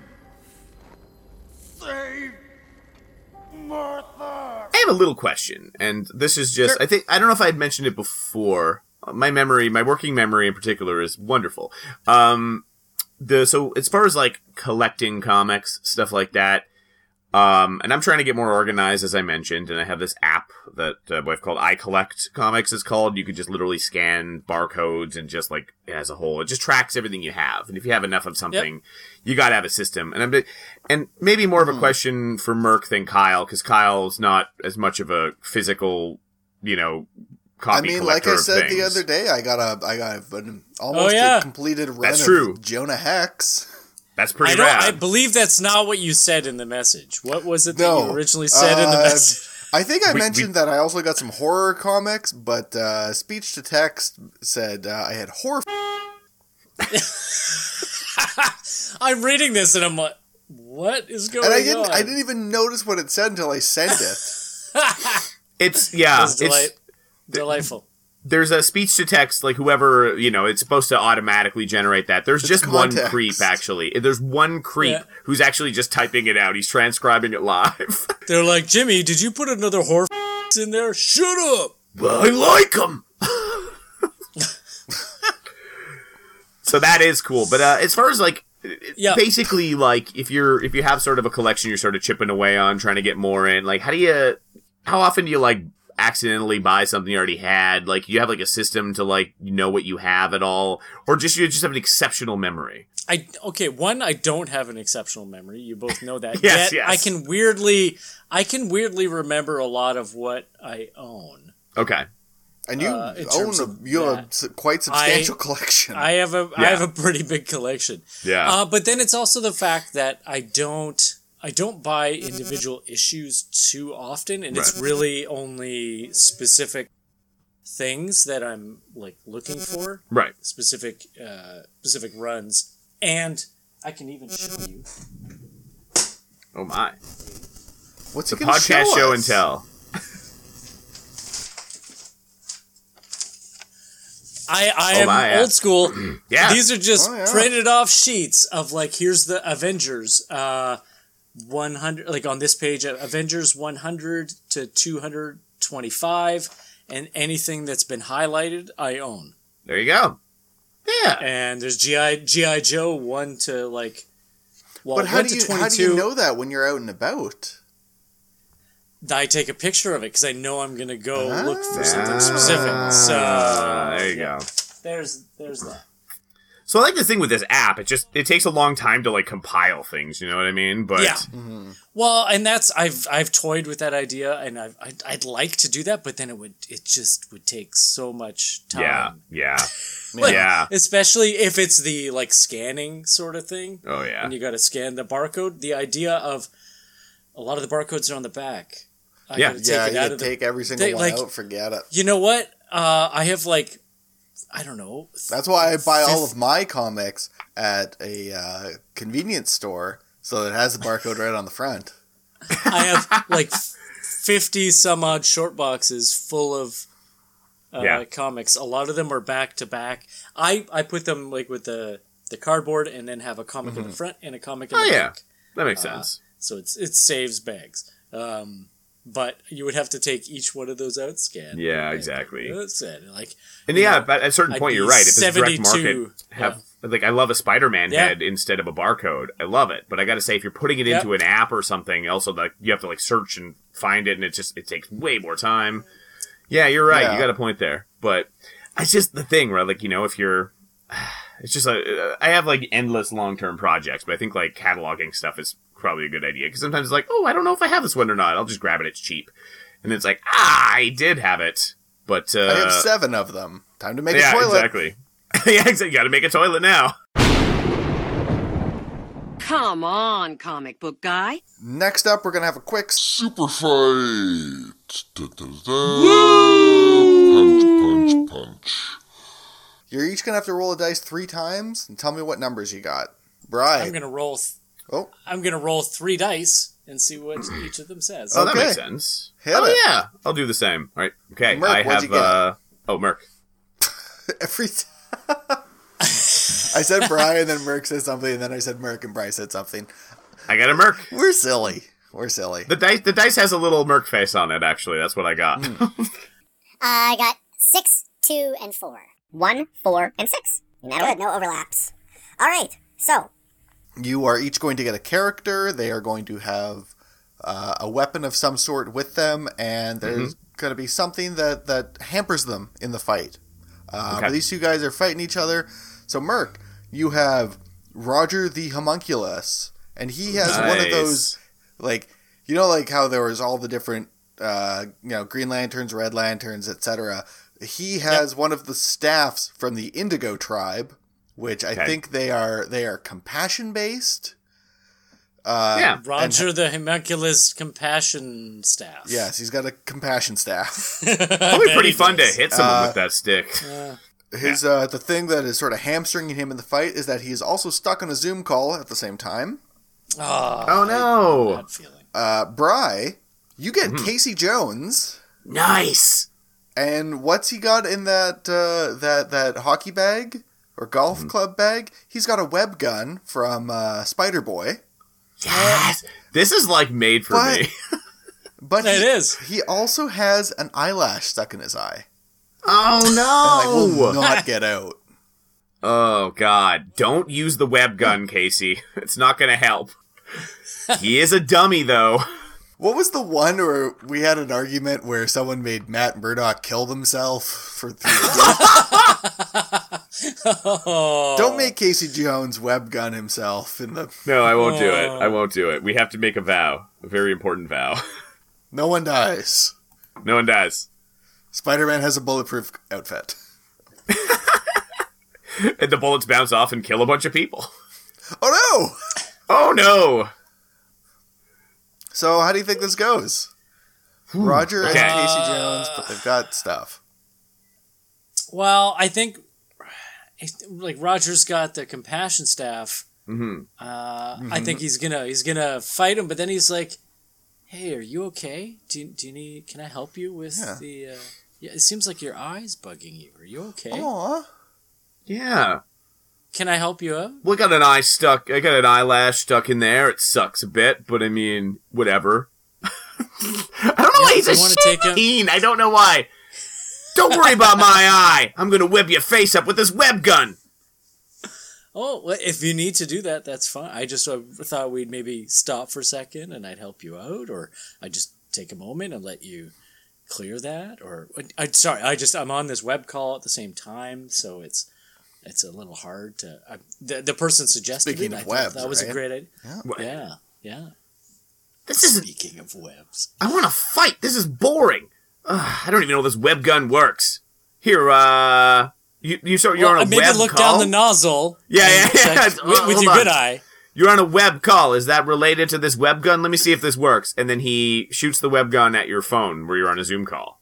[SPEAKER 5] Save Martha.
[SPEAKER 1] I have a little question, and this is just I think I don't know if I had mentioned it before. My memory, my working memory in particular, is wonderful. Um, the so as far as like collecting comics, stuff like that. Um, and I'm trying to get more organized, as I mentioned, and I have this app that uh, what I've called I Collect Comics is called. You can just literally scan barcodes and just like as a whole, it just tracks everything you have. And if you have enough of something, you got to have a system. And I'm and maybe more of a question for Merc than Kyle because Kyle's not as much of a physical, you know, copy
[SPEAKER 2] I mean, like I
[SPEAKER 1] of
[SPEAKER 2] said the other day, I got a, I got an almost
[SPEAKER 3] Oh, yeah.
[SPEAKER 2] a completed run
[SPEAKER 1] That's
[SPEAKER 2] of
[SPEAKER 1] true.
[SPEAKER 2] Jonah Hex.
[SPEAKER 1] That's pretty
[SPEAKER 3] I don't.
[SPEAKER 1] rad.
[SPEAKER 3] I believe that's not what you said in the message. What was it that you originally said in the
[SPEAKER 2] Uh,
[SPEAKER 3] message?
[SPEAKER 2] I think I
[SPEAKER 1] We-
[SPEAKER 2] mentioned that I also got some horror comics, but uh, speech to text said uh, I had horror.
[SPEAKER 3] I'm reading this and I'm like, what is going
[SPEAKER 2] And I didn't,
[SPEAKER 3] on?
[SPEAKER 2] I didn't even notice what it said until I sent it.
[SPEAKER 1] it's yeah,
[SPEAKER 3] It's
[SPEAKER 1] it's
[SPEAKER 3] delight- delightful.
[SPEAKER 1] there's a speech to text like whoever you know it's supposed to automatically generate that there's just one creep actually there's one creep
[SPEAKER 3] Yeah.
[SPEAKER 1] who's actually just typing it out he's transcribing it live
[SPEAKER 3] They're like, Jimmy, did you put another horror in there? Shut up.
[SPEAKER 1] but i like him so that is cool but uh as far as like
[SPEAKER 3] Yeah.
[SPEAKER 1] basically like if you're if you have sort of a collection you're sort of chipping away on trying to get more in like how do you how often do you like accidentally buy something you already had like you have like a system to like know what you have at all or just you just have an exceptional memory
[SPEAKER 3] I okay. One, I don't have an exceptional memory. You both know that.
[SPEAKER 1] Yes,
[SPEAKER 3] Yet,
[SPEAKER 1] yes.
[SPEAKER 3] I can weirdly, I can weirdly remember a lot of what I own.
[SPEAKER 1] okay
[SPEAKER 2] And you
[SPEAKER 3] Uh,
[SPEAKER 2] own a, you have a quite substantial collection.
[SPEAKER 3] I have a, I
[SPEAKER 1] Yeah.
[SPEAKER 3] have a pretty big collection.
[SPEAKER 1] yeah
[SPEAKER 3] Uh, but then it's also the fact that I don't I don't buy individual issues too often, and it's really only specific things that I'm like looking for,
[SPEAKER 1] right.
[SPEAKER 3] Specific uh, specific runs, and I can even show you.
[SPEAKER 1] oh my.
[SPEAKER 2] What's
[SPEAKER 1] the podcast
[SPEAKER 2] show,
[SPEAKER 1] show, and tell.
[SPEAKER 3] I I
[SPEAKER 1] Oh
[SPEAKER 3] am
[SPEAKER 1] my, yeah.
[SPEAKER 3] old school.
[SPEAKER 1] yeah.
[SPEAKER 3] These are just
[SPEAKER 2] Oh, yeah.
[SPEAKER 3] printed off sheets of like here's the Avengers. Uh 100 like on this page uh, Avengers 100 to 225 and anything that's been highlighted I own.
[SPEAKER 1] there you go yeah
[SPEAKER 3] And there's GI GI Joe 1 to like well
[SPEAKER 2] But how
[SPEAKER 3] 1
[SPEAKER 2] do
[SPEAKER 3] to
[SPEAKER 2] you
[SPEAKER 3] 22
[SPEAKER 2] how do you know that when you're out and about?
[SPEAKER 3] I take a picture of it cuz I know I'm going to go look for something
[SPEAKER 1] Ah.
[SPEAKER 3] specific. So
[SPEAKER 1] there you go
[SPEAKER 3] there's there's that.
[SPEAKER 1] So i like this thing with this app it just it takes a long time to like compile things you know what i mean but
[SPEAKER 3] Yeah. Well, and that's I've I've toyed with that idea, and I've, I'd I'd like to do that, but then it would it just would take so much time.
[SPEAKER 1] yeah yeah
[SPEAKER 3] Like,
[SPEAKER 1] yeah
[SPEAKER 3] Especially if it's the like scanning sort of thing,
[SPEAKER 1] oh yeah
[SPEAKER 3] and you got to scan the barcode. The idea of a lot of the barcodes are on the back. I
[SPEAKER 1] Yeah.
[SPEAKER 3] gotta take
[SPEAKER 2] Yeah,
[SPEAKER 3] it
[SPEAKER 2] you
[SPEAKER 3] out
[SPEAKER 2] gotta
[SPEAKER 3] the-
[SPEAKER 2] take every single
[SPEAKER 3] they,
[SPEAKER 2] one
[SPEAKER 3] like-
[SPEAKER 2] out. Forget it.
[SPEAKER 3] You know what? Uh, I have like I don't know.
[SPEAKER 2] That's why I buy all of my comics at a uh, convenience store, so it has the barcode right on the front.
[SPEAKER 3] I have like fifty some odd short boxes full of uh,
[SPEAKER 1] Yeah.
[SPEAKER 3] comics. A lot of them are back to back. I I put them like with the the cardboard and then have a comic in the front and a comic in
[SPEAKER 1] Oh,
[SPEAKER 3] the
[SPEAKER 1] yeah.
[SPEAKER 3] back.
[SPEAKER 1] that makes
[SPEAKER 3] Uh,
[SPEAKER 1] sense
[SPEAKER 3] So it's it saves bags. Um, but you would have to take each one of those out, scan.
[SPEAKER 1] Yeah,
[SPEAKER 3] and
[SPEAKER 1] exactly.
[SPEAKER 3] That's it. Like
[SPEAKER 1] And yeah,
[SPEAKER 3] know,
[SPEAKER 1] but at a certain point, you're right. If it's a direct market, have like I love a Spider-Man
[SPEAKER 3] Yeah.
[SPEAKER 1] head instead of a barcode. I love it, but I got to say, if you're putting it
[SPEAKER 3] Yep.
[SPEAKER 1] into an app or something, also like you have to like search and find it, and it just it takes way more time. Yeah, you're right.
[SPEAKER 2] Yeah.
[SPEAKER 1] You got a point there, but it's just the thing, right? Like you know, if you're, it's just a, I have like endless long-term projects, but I think like cataloging stuff is probably a good idea because sometimes it's like, oh, I don't know if I have this one or not. I'll just grab it. It's cheap, and it's like, ah, I did have it, but uh,
[SPEAKER 2] I have seven of them. Time to make
[SPEAKER 1] yeah,
[SPEAKER 2] a toilet.
[SPEAKER 1] exactly. yeah, exactly. You got to make a toilet now.
[SPEAKER 7] Come on, comic book guy.
[SPEAKER 2] Next up, we're gonna have a quick.
[SPEAKER 8] Super fight. Da-da-da. Punch, punch, punch.
[SPEAKER 2] You're each gonna have to roll a dice three times and tell me what numbers you got. Brian.
[SPEAKER 3] I'm gonna roll. Th-
[SPEAKER 2] Oh,
[SPEAKER 3] I'm gonna roll three dice and see what each of them says.
[SPEAKER 1] Oh, that makes sense.
[SPEAKER 2] Hit
[SPEAKER 1] oh
[SPEAKER 2] it.
[SPEAKER 1] yeah, I'll do the same. All right. Okay.
[SPEAKER 2] Merc,
[SPEAKER 1] I have.
[SPEAKER 2] you get?
[SPEAKER 1] uh Oh, Merc.
[SPEAKER 2] every. T- I said Brian, then Merc said something, and then I said Merc, and Bryce said something.
[SPEAKER 1] I got a Merc.
[SPEAKER 2] We're silly. We're silly.
[SPEAKER 1] The dice. The dice has a little Merc face on it. Actually, that's what I got.
[SPEAKER 2] Hmm.
[SPEAKER 9] I got six, two, and four. One, four, and six. Not good. No overlaps. All right. So
[SPEAKER 2] You are each going to get a character. They are going to have uh, a weapon of some sort with them, and there's going to be something that, that hampers them in the fight. Uh,
[SPEAKER 1] Okay.
[SPEAKER 2] These two guys are fighting each other. So, Merc, you have Roger the Homunculus, and he has one of those, like, you know, like how there was all the different, uh, you know, Green Lanterns, Red Lanterns, etc. He has one of the staffs from the Indigo tribe, which I
[SPEAKER 1] Okay.
[SPEAKER 2] think they are they are compassion based. Uh,
[SPEAKER 1] yeah.
[SPEAKER 3] Roger the Homunculus Compassion Staff.
[SPEAKER 2] Yes, he's got a compassion staff.
[SPEAKER 1] It'll be pretty fun to hit someone
[SPEAKER 2] Uh,
[SPEAKER 1] with that stick.
[SPEAKER 2] His uh, the thing that is sort of hamstringing him in the fight is that he is also stuck on a Zoom call at the same time.
[SPEAKER 3] Oh,
[SPEAKER 1] oh no!
[SPEAKER 3] bad feeling.
[SPEAKER 2] Uh, Bry, you get
[SPEAKER 1] Mm-hmm.
[SPEAKER 2] Casey Jones,
[SPEAKER 1] Nice.
[SPEAKER 2] and what's he got in that uh, that that hockey bag or golf
[SPEAKER 1] Mm-hmm.
[SPEAKER 2] club bag? He's got a web gun from uh, Spider Boy,
[SPEAKER 1] Yes. This is like made for
[SPEAKER 2] But-
[SPEAKER 1] me.
[SPEAKER 2] but
[SPEAKER 3] It
[SPEAKER 2] he,
[SPEAKER 3] is.
[SPEAKER 2] he also has an eyelash stuck in his eye,
[SPEAKER 1] Oh
[SPEAKER 2] and I will
[SPEAKER 1] no!
[SPEAKER 2] not get out.
[SPEAKER 1] Oh god! Don't use the web gun, Casey. It's not gonna help. He is a dummy, though.
[SPEAKER 2] What was the one where we had an argument where someone made Matt Murdock kill himself for three
[SPEAKER 3] Oh.
[SPEAKER 2] Don't make Casey Jones web gun himself in the
[SPEAKER 1] No, I won't do it. I oh. won't do it. We have to make a vow, a very important vow.
[SPEAKER 2] No one dies.
[SPEAKER 1] No one dies.
[SPEAKER 2] Spider Man has a bulletproof outfit.
[SPEAKER 1] And the bullets bounce off and kill a bunch of people.
[SPEAKER 2] Oh no!
[SPEAKER 1] Oh no!
[SPEAKER 2] No! So how do you think this goes? Roger
[SPEAKER 1] Okay.
[SPEAKER 2] and Casey Jones, but they've got stuff.
[SPEAKER 3] Well, I think like Roger's got the compassion staff.
[SPEAKER 1] hmm
[SPEAKER 3] Uh, I think he's gonna he's gonna fight him, but then he's like, "Hey, are you okay? Do you, do you need? Can I help you with
[SPEAKER 2] Yeah.
[SPEAKER 3] the? Uh, yeah, it seems like your eyes bugging you. Are you okay?
[SPEAKER 2] Aw.
[SPEAKER 1] Yeah.
[SPEAKER 3] Can I help you out?
[SPEAKER 1] We got an eye stuck. I got an eyelash stuck in there. It sucks a bit, but I mean, whatever. I don't know why he's
[SPEAKER 3] you
[SPEAKER 1] a
[SPEAKER 3] wanna take him-
[SPEAKER 1] sheen. I don't know why. Don't worry about my eye. I'm gonna whip your face up with this web gun.
[SPEAKER 3] Oh, well, if you need to do that, that's fine. I just uh, thought we'd maybe stop for a second and I'd help you out, or I'd just take a moment and let you clear that. Or I sorry, I just I'm on this web call at the same time, so it's it's a little hard to. I, the the person suggested
[SPEAKER 2] Speaking
[SPEAKER 3] it.
[SPEAKER 2] of
[SPEAKER 3] I
[SPEAKER 2] webs,
[SPEAKER 3] that was
[SPEAKER 2] right?
[SPEAKER 3] a great idea.
[SPEAKER 2] Yeah.
[SPEAKER 3] Yeah, yeah.
[SPEAKER 1] This isn't.
[SPEAKER 3] Speaking of webs,
[SPEAKER 1] I want to fight. This is boring. Ugh, I don't even know this web gun works. Here, uh, you you so you're
[SPEAKER 3] well,
[SPEAKER 1] on a
[SPEAKER 3] maybe
[SPEAKER 1] web
[SPEAKER 3] look
[SPEAKER 1] call.
[SPEAKER 3] down the nozzle.
[SPEAKER 1] Yeah, yeah, yeah.
[SPEAKER 3] check with, with your
[SPEAKER 1] on.
[SPEAKER 3] good eye.
[SPEAKER 1] You're on a web call. Is that related to this web gun? Let me see if this works. And then he shoots the web gun at your phone where you're on a Zoom call.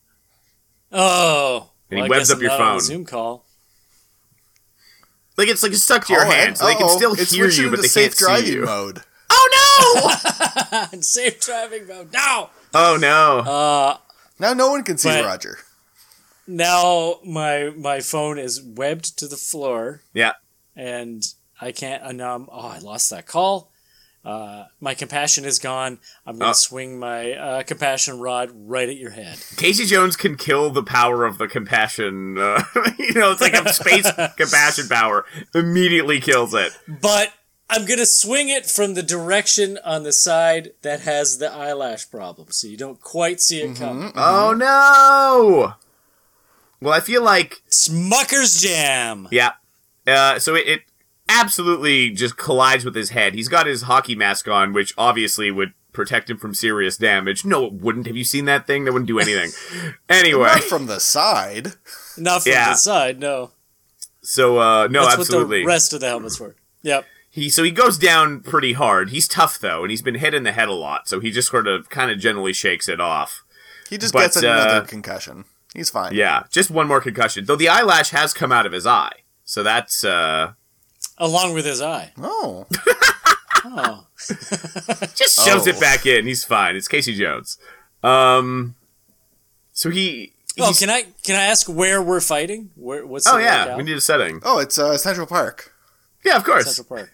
[SPEAKER 3] Oh,
[SPEAKER 1] And he
[SPEAKER 3] well, I
[SPEAKER 1] webs
[SPEAKER 3] guess
[SPEAKER 1] up
[SPEAKER 3] I'm
[SPEAKER 1] your
[SPEAKER 3] not on a
[SPEAKER 1] phone.
[SPEAKER 3] Zoom call.
[SPEAKER 1] Like it's like stuck to your
[SPEAKER 2] Oh,
[SPEAKER 1] hand, so they can still
[SPEAKER 2] It's
[SPEAKER 1] hear you, but
[SPEAKER 2] into
[SPEAKER 1] they can't
[SPEAKER 2] safe driving
[SPEAKER 1] see you.
[SPEAKER 2] mode.
[SPEAKER 1] Oh no!
[SPEAKER 3] Safe driving mode. No.
[SPEAKER 1] oh no!
[SPEAKER 3] Uh,
[SPEAKER 2] Now no one can see
[SPEAKER 3] But-
[SPEAKER 2] Roger.
[SPEAKER 3] now my my phone is webbed to the floor
[SPEAKER 1] yeah.
[SPEAKER 3] and I can't and now I'm, oh I lost that call. Uh, my compassion is gone. I'm gonna
[SPEAKER 1] Oh.
[SPEAKER 3] swing my uh, compassion rod right at your head.
[SPEAKER 1] Casey Jones can kill the power of the compassion. Uh, you know, it's like a space compassion power. Immediately kills it.
[SPEAKER 3] But I'm gonna swing it from the direction on the side that has the eyelash problem, so you don't quite see it coming.
[SPEAKER 1] Oh no! Well, I feel like
[SPEAKER 3] Smucker's jam.
[SPEAKER 1] Yeah. Uh, so it, it absolutely just collides with his head. He's got his hockey mask on, which obviously would protect him from serious damage. No, it wouldn't. Have you seen that thing? That wouldn't do anything. anyway,
[SPEAKER 2] Not from the side.
[SPEAKER 3] Not from
[SPEAKER 1] Yeah.
[SPEAKER 3] the side, no.
[SPEAKER 1] so uh, no,
[SPEAKER 3] That's
[SPEAKER 1] absolutely.
[SPEAKER 3] what the rest of the helmet's were. Yep.
[SPEAKER 1] he so he goes down pretty hard. He's tough though, and he's been hit in the head a lot, so he just sort of kind of generally shakes it off.
[SPEAKER 2] He just
[SPEAKER 1] But,
[SPEAKER 2] gets another
[SPEAKER 1] uh,
[SPEAKER 2] concussion. He's fine.
[SPEAKER 1] Yeah, just one more concussion. Though the eyelash has come out of his eye, so that's uh
[SPEAKER 3] Along with his eye.
[SPEAKER 2] Oh.
[SPEAKER 3] Oh.
[SPEAKER 1] just shoves
[SPEAKER 2] Oh.
[SPEAKER 1] it back in. He's fine. It's Casey Jones. Um, so he.
[SPEAKER 3] Oh, can I can I ask where we're fighting? Where what's
[SPEAKER 1] oh
[SPEAKER 3] the
[SPEAKER 1] yeah,
[SPEAKER 3] locale?
[SPEAKER 1] we need a setting.
[SPEAKER 2] Oh, it's uh, Central Park.
[SPEAKER 1] Yeah, of course.
[SPEAKER 3] Central Park.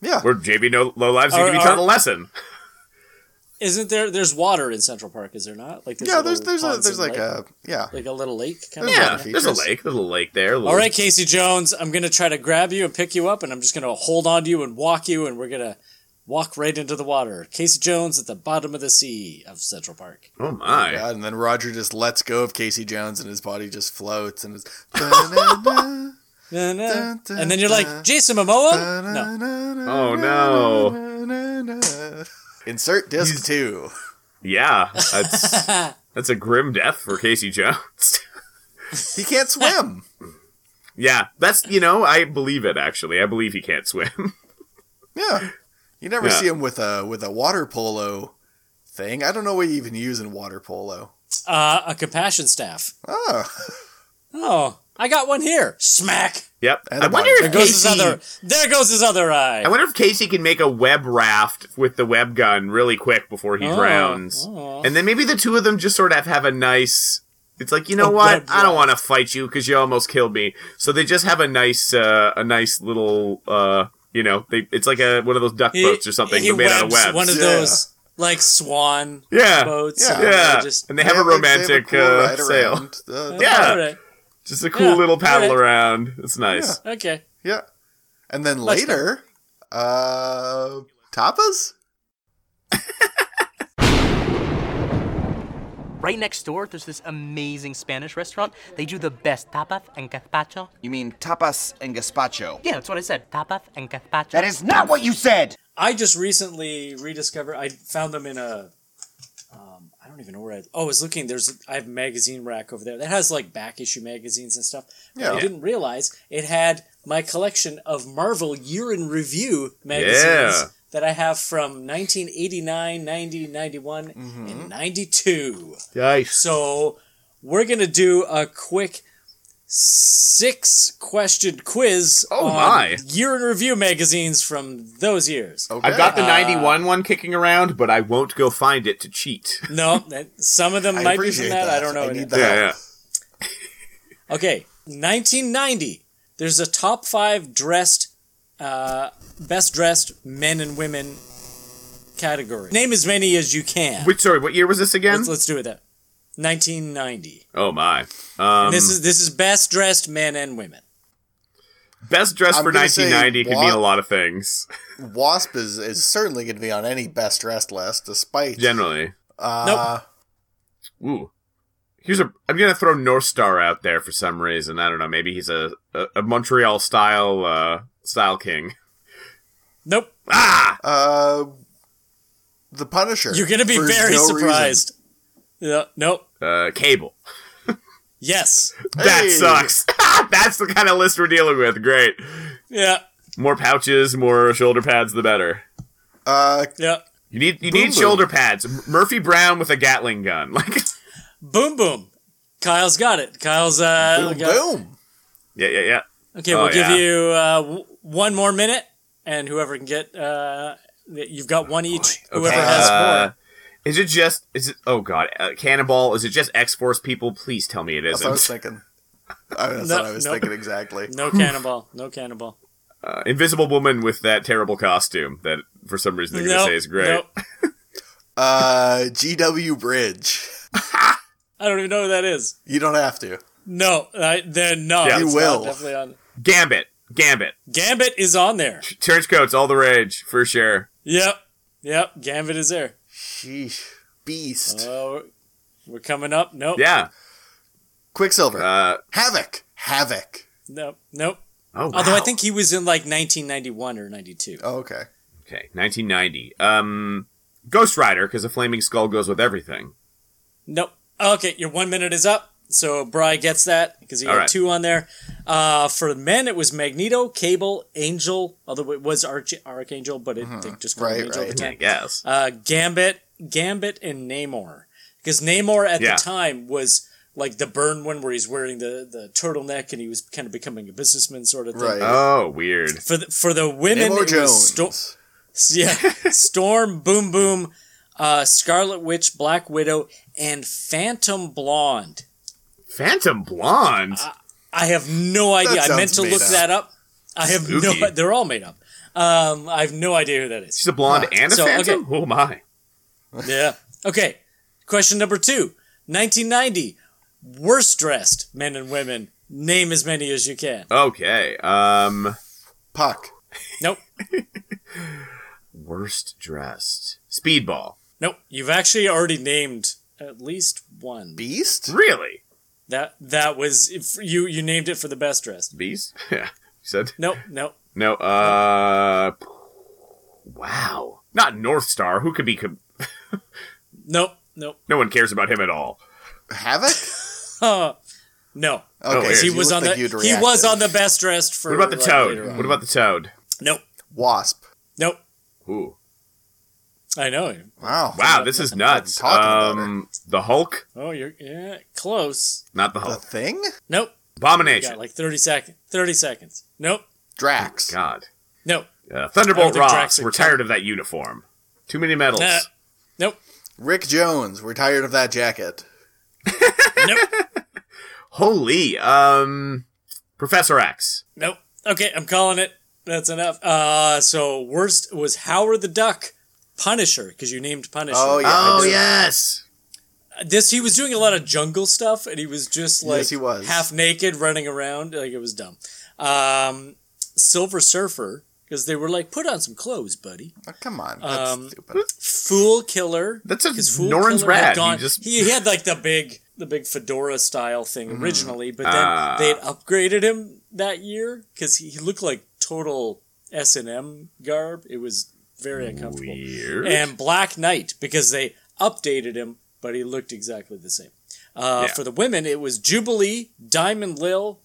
[SPEAKER 2] Yeah.
[SPEAKER 1] Where JB no low lives need
[SPEAKER 3] Are-
[SPEAKER 1] to be
[SPEAKER 3] are-
[SPEAKER 1] taught a lesson.
[SPEAKER 3] Isn't there? There's water in Central Park, is there not? Like
[SPEAKER 2] Yeah, there's there's a there's like
[SPEAKER 3] lake?
[SPEAKER 2] a yeah.
[SPEAKER 3] like a little lake kind
[SPEAKER 2] There's
[SPEAKER 3] of.
[SPEAKER 1] Yeah, there's a lake. There's a lake there. a little-
[SPEAKER 3] All right, Casey Jones, I'm gonna try to grab you and pick you up, and I'm just gonna hold on to you and walk you, and we're gonna walk right into the water. Casey Jones at the bottom of the sea of Central Park.
[SPEAKER 1] Oh my!
[SPEAKER 2] God, and then Roger just lets go of Casey Jones and his body just floats and is Da-na-na,
[SPEAKER 3] Na-na.
[SPEAKER 2] dun,
[SPEAKER 3] And then you're like Jason Momoa. No,
[SPEAKER 1] Oh no!
[SPEAKER 2] Insert disc two.
[SPEAKER 1] Yeah, that's that's a grim death for Casey Jones.
[SPEAKER 2] He can't swim.
[SPEAKER 1] yeah, that's you know I believe it actually. I believe he can't swim.
[SPEAKER 2] yeah. You never
[SPEAKER 1] Yeah.
[SPEAKER 2] see him with a with a water polo thing. I don't know what you even use in water polo.
[SPEAKER 3] uh, a compassion staff.
[SPEAKER 2] Oh.
[SPEAKER 3] Oh, I got one here. Smack.
[SPEAKER 1] Yep.
[SPEAKER 2] And
[SPEAKER 1] I
[SPEAKER 2] a
[SPEAKER 1] wonder if
[SPEAKER 3] There goes his
[SPEAKER 1] Casey.
[SPEAKER 3] other. There goes his other eye.
[SPEAKER 1] I wonder if Casey can make a web raft with the web gun really quick before he
[SPEAKER 3] Oh,
[SPEAKER 1] drowns.
[SPEAKER 3] oh.
[SPEAKER 1] And then maybe the two of them just sort of have a nice. It's like you know
[SPEAKER 3] A
[SPEAKER 1] what? I don't want to fight you because you almost killed me. So they just have a nice, uh, a nice little, uh, you know, they it's like a one of those duck
[SPEAKER 3] He-
[SPEAKER 1] boats or something
[SPEAKER 3] he
[SPEAKER 1] but made out of
[SPEAKER 3] webs
[SPEAKER 1] webs.
[SPEAKER 3] One of
[SPEAKER 2] Yeah.
[SPEAKER 3] those like swan
[SPEAKER 1] yeah,
[SPEAKER 3] boats.
[SPEAKER 2] Yeah.
[SPEAKER 3] and
[SPEAKER 1] yeah.
[SPEAKER 3] they Just,
[SPEAKER 1] and they have a
[SPEAKER 2] Yeah, they- they
[SPEAKER 1] romantic
[SPEAKER 2] cool
[SPEAKER 1] uh, sail.
[SPEAKER 2] Uh,
[SPEAKER 1] Yeah.
[SPEAKER 3] All right.
[SPEAKER 1] Just a cool
[SPEAKER 3] Yeah,
[SPEAKER 1] little paddle
[SPEAKER 3] alright.
[SPEAKER 1] around. It's nice.
[SPEAKER 3] Okay.
[SPEAKER 2] Yeah. And then
[SPEAKER 3] Let's go.
[SPEAKER 2] later, uh, tapas?
[SPEAKER 10] Right next door, there's this amazing Spanish restaurant. They do the best tapas and gazpacho.
[SPEAKER 11] You mean tapas and gazpacho?
[SPEAKER 10] Yeah, that's what I said. Tapas and gazpacho.
[SPEAKER 11] That is not what you said!
[SPEAKER 3] I just recently rediscovered. I found them in a. I don't even know where I. Oh, I was looking. There's. I have a magazine rack over there that has like back issue magazines and stuff.
[SPEAKER 2] Yeah.
[SPEAKER 3] I didn't realize it had my collection of Marvel year in review magazines
[SPEAKER 1] Yeah.
[SPEAKER 3] that I have from 1989, 90, 91,
[SPEAKER 2] Mm-hmm.
[SPEAKER 3] and 92.
[SPEAKER 1] Nice.
[SPEAKER 3] So we're gonna do a quick six question quiz
[SPEAKER 1] Oh,
[SPEAKER 3] on
[SPEAKER 1] my.
[SPEAKER 3] year in review magazines from those years.
[SPEAKER 2] Okay.
[SPEAKER 1] I've got the
[SPEAKER 3] Uh,
[SPEAKER 1] 91 one kicking around, but I won't go find it to cheat.
[SPEAKER 3] No, that, some of them might be
[SPEAKER 2] appreciate
[SPEAKER 3] from that.
[SPEAKER 2] that.
[SPEAKER 3] I don't know.
[SPEAKER 2] I need that.
[SPEAKER 1] Yeah, yeah.
[SPEAKER 3] Okay, 1990. There's a top five dressed, uh, best dressed men and women category. Name as many as you can.
[SPEAKER 1] Which sorry, what year was this again?
[SPEAKER 3] Let's, let's do it. That 1990.
[SPEAKER 1] oh my. Um,
[SPEAKER 3] this is this is best dressed men and women.
[SPEAKER 1] best dress
[SPEAKER 2] I'm
[SPEAKER 1] for
[SPEAKER 2] gonna
[SPEAKER 1] 1990 could
[SPEAKER 2] wa-
[SPEAKER 1] mean a lot of things.
[SPEAKER 2] Wasp is, is certainly going to be on any best dressed list, despite.
[SPEAKER 1] Generally.
[SPEAKER 2] uh,
[SPEAKER 1] Ooh. Here's a. I'm gonna throw North Star out there for some reason. I don't know. Maybe he's a a, a Montreal style uh style king.
[SPEAKER 3] Nope.
[SPEAKER 1] Ah.
[SPEAKER 2] Uh, the Punisher.
[SPEAKER 3] You're gonna be very
[SPEAKER 2] no reason.
[SPEAKER 3] Surprised. Yeah. Nope.
[SPEAKER 1] Uh, Cable.
[SPEAKER 3] Yes.
[SPEAKER 1] That
[SPEAKER 2] Hey.
[SPEAKER 1] sucks. That's the kind of list we're dealing with. Great.
[SPEAKER 3] Yeah.
[SPEAKER 1] More pouches, more shoulder pads, the better.
[SPEAKER 2] Uh,
[SPEAKER 3] Yeah.
[SPEAKER 1] You need you
[SPEAKER 2] Boom
[SPEAKER 1] need
[SPEAKER 2] boom.
[SPEAKER 1] shoulder pads. M- Murphy Brown with a Gatling gun. Like
[SPEAKER 3] Boom boom. Kyle's got it. Kyle's uh.
[SPEAKER 2] boom,
[SPEAKER 3] got-
[SPEAKER 2] boom.
[SPEAKER 1] yeah yeah yeah.
[SPEAKER 3] Okay,
[SPEAKER 1] Oh,
[SPEAKER 3] we'll give
[SPEAKER 1] yeah.
[SPEAKER 3] you uh, w- one more minute, and whoever can get, uh, you've got one each. Whoever has
[SPEAKER 1] Uh,
[SPEAKER 3] more.
[SPEAKER 1] Is it just is it oh god uh, cannonball is it just x force people please tell me it
[SPEAKER 2] That's what I was thinking. I that's
[SPEAKER 3] No,
[SPEAKER 2] what I was
[SPEAKER 3] nope.
[SPEAKER 2] thinking exactly.
[SPEAKER 3] No cannonball. No cannonball.
[SPEAKER 1] uh, invisible woman with that terrible costume that for some reason they're gonna
[SPEAKER 3] Nope,
[SPEAKER 1] say is great
[SPEAKER 3] nope.
[SPEAKER 2] Uh, GW Bridge.
[SPEAKER 3] I don't even know who that is.
[SPEAKER 2] You don't have to.
[SPEAKER 3] No, I, then no.
[SPEAKER 1] Yeah.
[SPEAKER 2] You will.
[SPEAKER 3] Definitely on.
[SPEAKER 1] gambit gambit
[SPEAKER 3] Gambit is on there.
[SPEAKER 1] church coats all the rage for sure
[SPEAKER 3] Yep. Yep. Gambit is there.
[SPEAKER 2] Sheesh. Beast.
[SPEAKER 3] Oh, we're coming up. Nope.
[SPEAKER 1] yeah
[SPEAKER 2] Quicksilver.
[SPEAKER 1] uh
[SPEAKER 2] Havoc. Havoc.
[SPEAKER 3] Nope. Nope.
[SPEAKER 1] oh
[SPEAKER 3] Although I think he was in like 1991 or 92.
[SPEAKER 2] Oh, okay.
[SPEAKER 1] okay 1990 um ghost rider because a flaming skull goes with everything
[SPEAKER 3] Nope. Okay, your one minute is up. So Bry gets that because he
[SPEAKER 1] All
[SPEAKER 3] got
[SPEAKER 1] right.
[SPEAKER 3] two on there. Uh, for the men, it was Magneto, Cable, Angel, although it was Arch- Archangel, but it, they just called him
[SPEAKER 2] Right,
[SPEAKER 3] Angel at
[SPEAKER 2] right.
[SPEAKER 3] the
[SPEAKER 1] I
[SPEAKER 3] time.
[SPEAKER 1] guess.
[SPEAKER 3] Uh, Gambit, Gambit, and Namor. Because Namor at
[SPEAKER 1] Yeah.
[SPEAKER 3] the time was like the burn one where he's wearing the, the turtleneck and he was kind of becoming a businessman sort of thing.
[SPEAKER 2] Right.
[SPEAKER 1] Oh, weird.
[SPEAKER 3] For the, for the women,
[SPEAKER 2] Namor
[SPEAKER 3] it was
[SPEAKER 2] Jones.
[SPEAKER 3] Sto- yeah, Storm, Boom Boom, uh, Scarlet Witch, Black Widow, and Phantom Blonde.
[SPEAKER 1] Phantom Blonde.
[SPEAKER 3] I have no idea. I meant to look
[SPEAKER 2] up.
[SPEAKER 3] that up. I have
[SPEAKER 1] Spooky.
[SPEAKER 3] no. They're all made up. Um, I have no idea who that is.
[SPEAKER 1] She's a blonde and a
[SPEAKER 3] So, okay.
[SPEAKER 1] phantom. Oh my.
[SPEAKER 3] Yeah. Okay. Question number two. 1990. Worst dressed men and women. Name as many as you can.
[SPEAKER 1] Okay. Um,
[SPEAKER 2] Puck.
[SPEAKER 3] Nope.
[SPEAKER 1] worst dressed. Speedball.
[SPEAKER 3] Nope. You've actually already named at least one.
[SPEAKER 2] Beast?
[SPEAKER 1] Really?
[SPEAKER 3] That that was if you you named it for the best dressed.
[SPEAKER 1] Beast? Yeah. You said
[SPEAKER 3] Nope. Nope.
[SPEAKER 1] no. Uh. Wow. Not North Star. Who could be? Com-
[SPEAKER 3] Nope. Nope.
[SPEAKER 1] no one cares about him at all.
[SPEAKER 2] Havoc?
[SPEAKER 3] Uh, no.
[SPEAKER 2] Okay,
[SPEAKER 1] weird.
[SPEAKER 3] He was on the he was on the best dressed for.
[SPEAKER 1] What about the
[SPEAKER 3] like,
[SPEAKER 1] toad? What about the toad?
[SPEAKER 3] Nope.
[SPEAKER 2] Wasp.
[SPEAKER 3] Nope.
[SPEAKER 1] Ooh.
[SPEAKER 3] I know.
[SPEAKER 2] Wow.
[SPEAKER 1] Wow, this is nuts.
[SPEAKER 2] talking about
[SPEAKER 1] Um, the Hulk,
[SPEAKER 3] Oh, you're yeah close.
[SPEAKER 1] not the
[SPEAKER 2] The thing?
[SPEAKER 3] Nope. You
[SPEAKER 1] Abomination.
[SPEAKER 3] got like thirty seconds. Thirty seconds. Nope.
[SPEAKER 2] Drax.
[SPEAKER 1] God.
[SPEAKER 3] Nope.
[SPEAKER 1] Uh, Thunderbolt Ross.
[SPEAKER 3] Drax
[SPEAKER 1] We're tired of that uniform. Too many medals.
[SPEAKER 3] Nah. Nope.
[SPEAKER 2] Rick Jones. We're tired of that jacket.
[SPEAKER 3] Nope.
[SPEAKER 1] Holy. Um, Professor X.
[SPEAKER 3] nope. Okay, I'm calling it. That's enough. Uh, so worst was Howard the Duck, Punisher, because you named Punisher.
[SPEAKER 2] Oh, yeah.
[SPEAKER 1] Oh yes.
[SPEAKER 3] This he was doing a lot of jungle stuff, and he was just like
[SPEAKER 2] Yes, he was.
[SPEAKER 3] half naked running around. Like it was dumb. Um, Silver Surfer, because they were like, put on some clothes, buddy.
[SPEAKER 2] Oh, come on. That's
[SPEAKER 3] Um,
[SPEAKER 2] stupid.
[SPEAKER 3] Fool Killer.
[SPEAKER 1] That's a
[SPEAKER 3] Fool
[SPEAKER 1] Norrin's
[SPEAKER 3] Killer had
[SPEAKER 1] rad.
[SPEAKER 3] gone-
[SPEAKER 1] just
[SPEAKER 3] he had like the big the big fedora style thing originally, but then
[SPEAKER 1] Ah.
[SPEAKER 3] they had upgraded him that year because he, he looked like total S and M garb. It was very uncomfortable.
[SPEAKER 1] weird.
[SPEAKER 3] And Black Knight because they updated him, but he looked exactly the same. Uh,
[SPEAKER 1] Yeah.
[SPEAKER 3] For the women, it was Jubilee, Diamond Lil,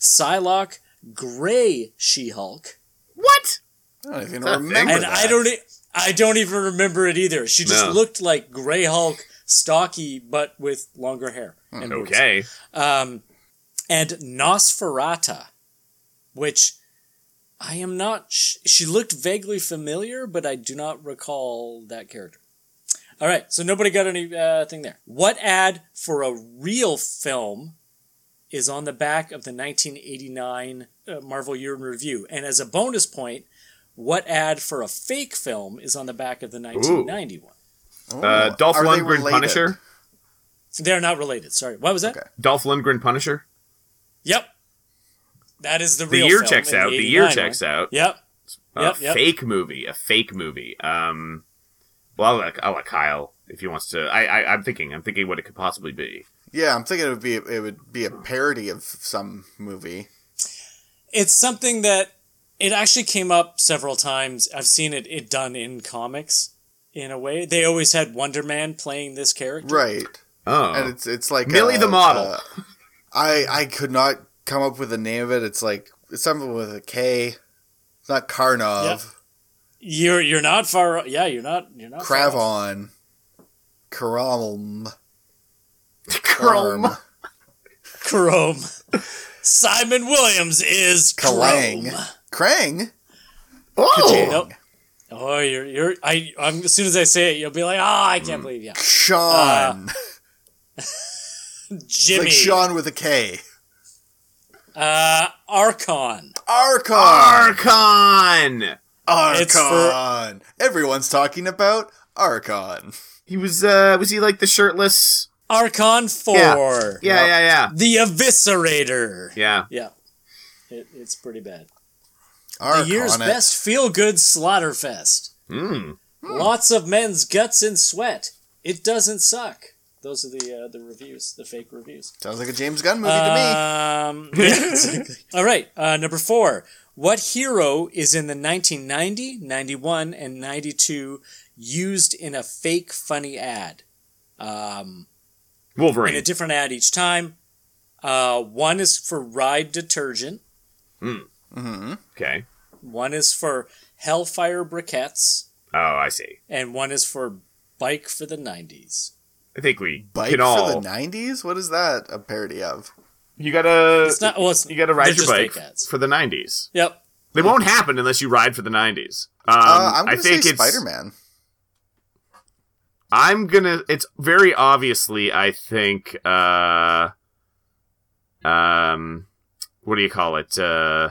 [SPEAKER 3] Psylocke, Gray She Hulk,
[SPEAKER 1] what?
[SPEAKER 2] I don't even remember
[SPEAKER 3] and
[SPEAKER 2] that.
[SPEAKER 3] I don't e- I don't even remember it either. She just
[SPEAKER 1] No.
[SPEAKER 3] looked like Gray Hulk, stocky but with longer hair. And boobs.
[SPEAKER 1] Okay.
[SPEAKER 3] Um, and Nosferata, which I am not. Sh- she looked vaguely familiar, but I do not recall that character. All right, so nobody got any uh, thing there. What ad for a real film is on the back of the 1989 uh, Marvel Year in Review? And as a bonus point, what ad for a fake film is on the back of the 1991?
[SPEAKER 1] Uh, Dolph
[SPEAKER 2] Are
[SPEAKER 1] Lundgren
[SPEAKER 2] related?
[SPEAKER 1] Punisher.
[SPEAKER 3] They're not related. Sorry, what was that?
[SPEAKER 2] Okay.
[SPEAKER 1] Dolph Lundgren Punisher.
[SPEAKER 3] Yep, that is the
[SPEAKER 1] The
[SPEAKER 3] real.
[SPEAKER 1] year
[SPEAKER 3] film
[SPEAKER 1] checks out. The year checks
[SPEAKER 3] one.
[SPEAKER 1] out.
[SPEAKER 3] Yep.
[SPEAKER 1] A
[SPEAKER 3] Yep, yep.
[SPEAKER 1] fake movie. A fake movie. Um. Well, I'll let, I'll let Kyle if he wants to. I, I I'm thinking. I'm thinking what it could possibly be.
[SPEAKER 2] Yeah, I'm thinking it would be it would be a parody of some movie.
[SPEAKER 3] It's something that it actually came up several times. I've seen it it done in comics in a way. They always had Wonder Man playing this character.
[SPEAKER 2] Right.
[SPEAKER 1] Oh.
[SPEAKER 2] And it's it's like
[SPEAKER 1] Millie
[SPEAKER 2] uh,
[SPEAKER 1] the model.
[SPEAKER 2] uh, I I could not come up with the name of it. It's like it's something with a K. It's not Karnov.
[SPEAKER 3] Yep. You're you're not far. Yeah, you're not. You're not.
[SPEAKER 2] Kravon. Karam.
[SPEAKER 1] Chrome.
[SPEAKER 3] Chrome. Simon Williams is Krang.
[SPEAKER 2] Krang.
[SPEAKER 1] Oh.
[SPEAKER 3] Nope. Oh, you're you're. I. I'm, as soon as I say it, you'll be like, oh, I
[SPEAKER 2] Mm.
[SPEAKER 3] can't believe you,
[SPEAKER 2] Sean. It's
[SPEAKER 3] Jimmy.
[SPEAKER 2] like Sean with a K.
[SPEAKER 3] Uh, Archon.
[SPEAKER 2] Archon.
[SPEAKER 1] Archon.
[SPEAKER 3] It's for-
[SPEAKER 2] Archon. Everyone's talking about Archon.
[SPEAKER 1] He was. uh Was he like the shirtless?
[SPEAKER 3] Archon Four.
[SPEAKER 1] Yeah. Yeah. Yeah. Yeah.
[SPEAKER 3] The Eviscerator.
[SPEAKER 1] Yeah.
[SPEAKER 3] Yeah. It, it's pretty bad.
[SPEAKER 2] Archon.
[SPEAKER 3] the year's
[SPEAKER 2] it.
[SPEAKER 3] best feel good Slaughterfest.
[SPEAKER 1] Mm.
[SPEAKER 3] Lots of men's guts and sweat. It doesn't suck. Those are the uh, the reviews, the fake reviews.
[SPEAKER 2] Sounds like a James Gunn movie to me.
[SPEAKER 3] Um, yeah, exactly. All right, uh, number four. What hero is in the 1990, 91, and 92 used in a fake funny ad? Um, in
[SPEAKER 1] Wolverine.
[SPEAKER 3] a different ad each time. Uh, one is for Ride detergent.
[SPEAKER 2] Mm-hmm.
[SPEAKER 1] Okay.
[SPEAKER 3] One is for Hellfire briquettes,
[SPEAKER 1] Oh, I see.
[SPEAKER 3] and one is for Bike for the 90s.
[SPEAKER 1] I think we
[SPEAKER 2] Bike
[SPEAKER 1] can
[SPEAKER 2] for the '90s. What is that a parody of?
[SPEAKER 1] you gotta.
[SPEAKER 3] It's not. Well, it's,
[SPEAKER 1] you gotta ride your bike for the '90s.
[SPEAKER 3] Yep.
[SPEAKER 1] They won't happen unless you ride for the '90s. Um,
[SPEAKER 2] uh, I'm gonna
[SPEAKER 1] think
[SPEAKER 2] say Spider-Man.
[SPEAKER 1] I'm gonna. It's very obviously. I think. uh Um, what do you call it? Uh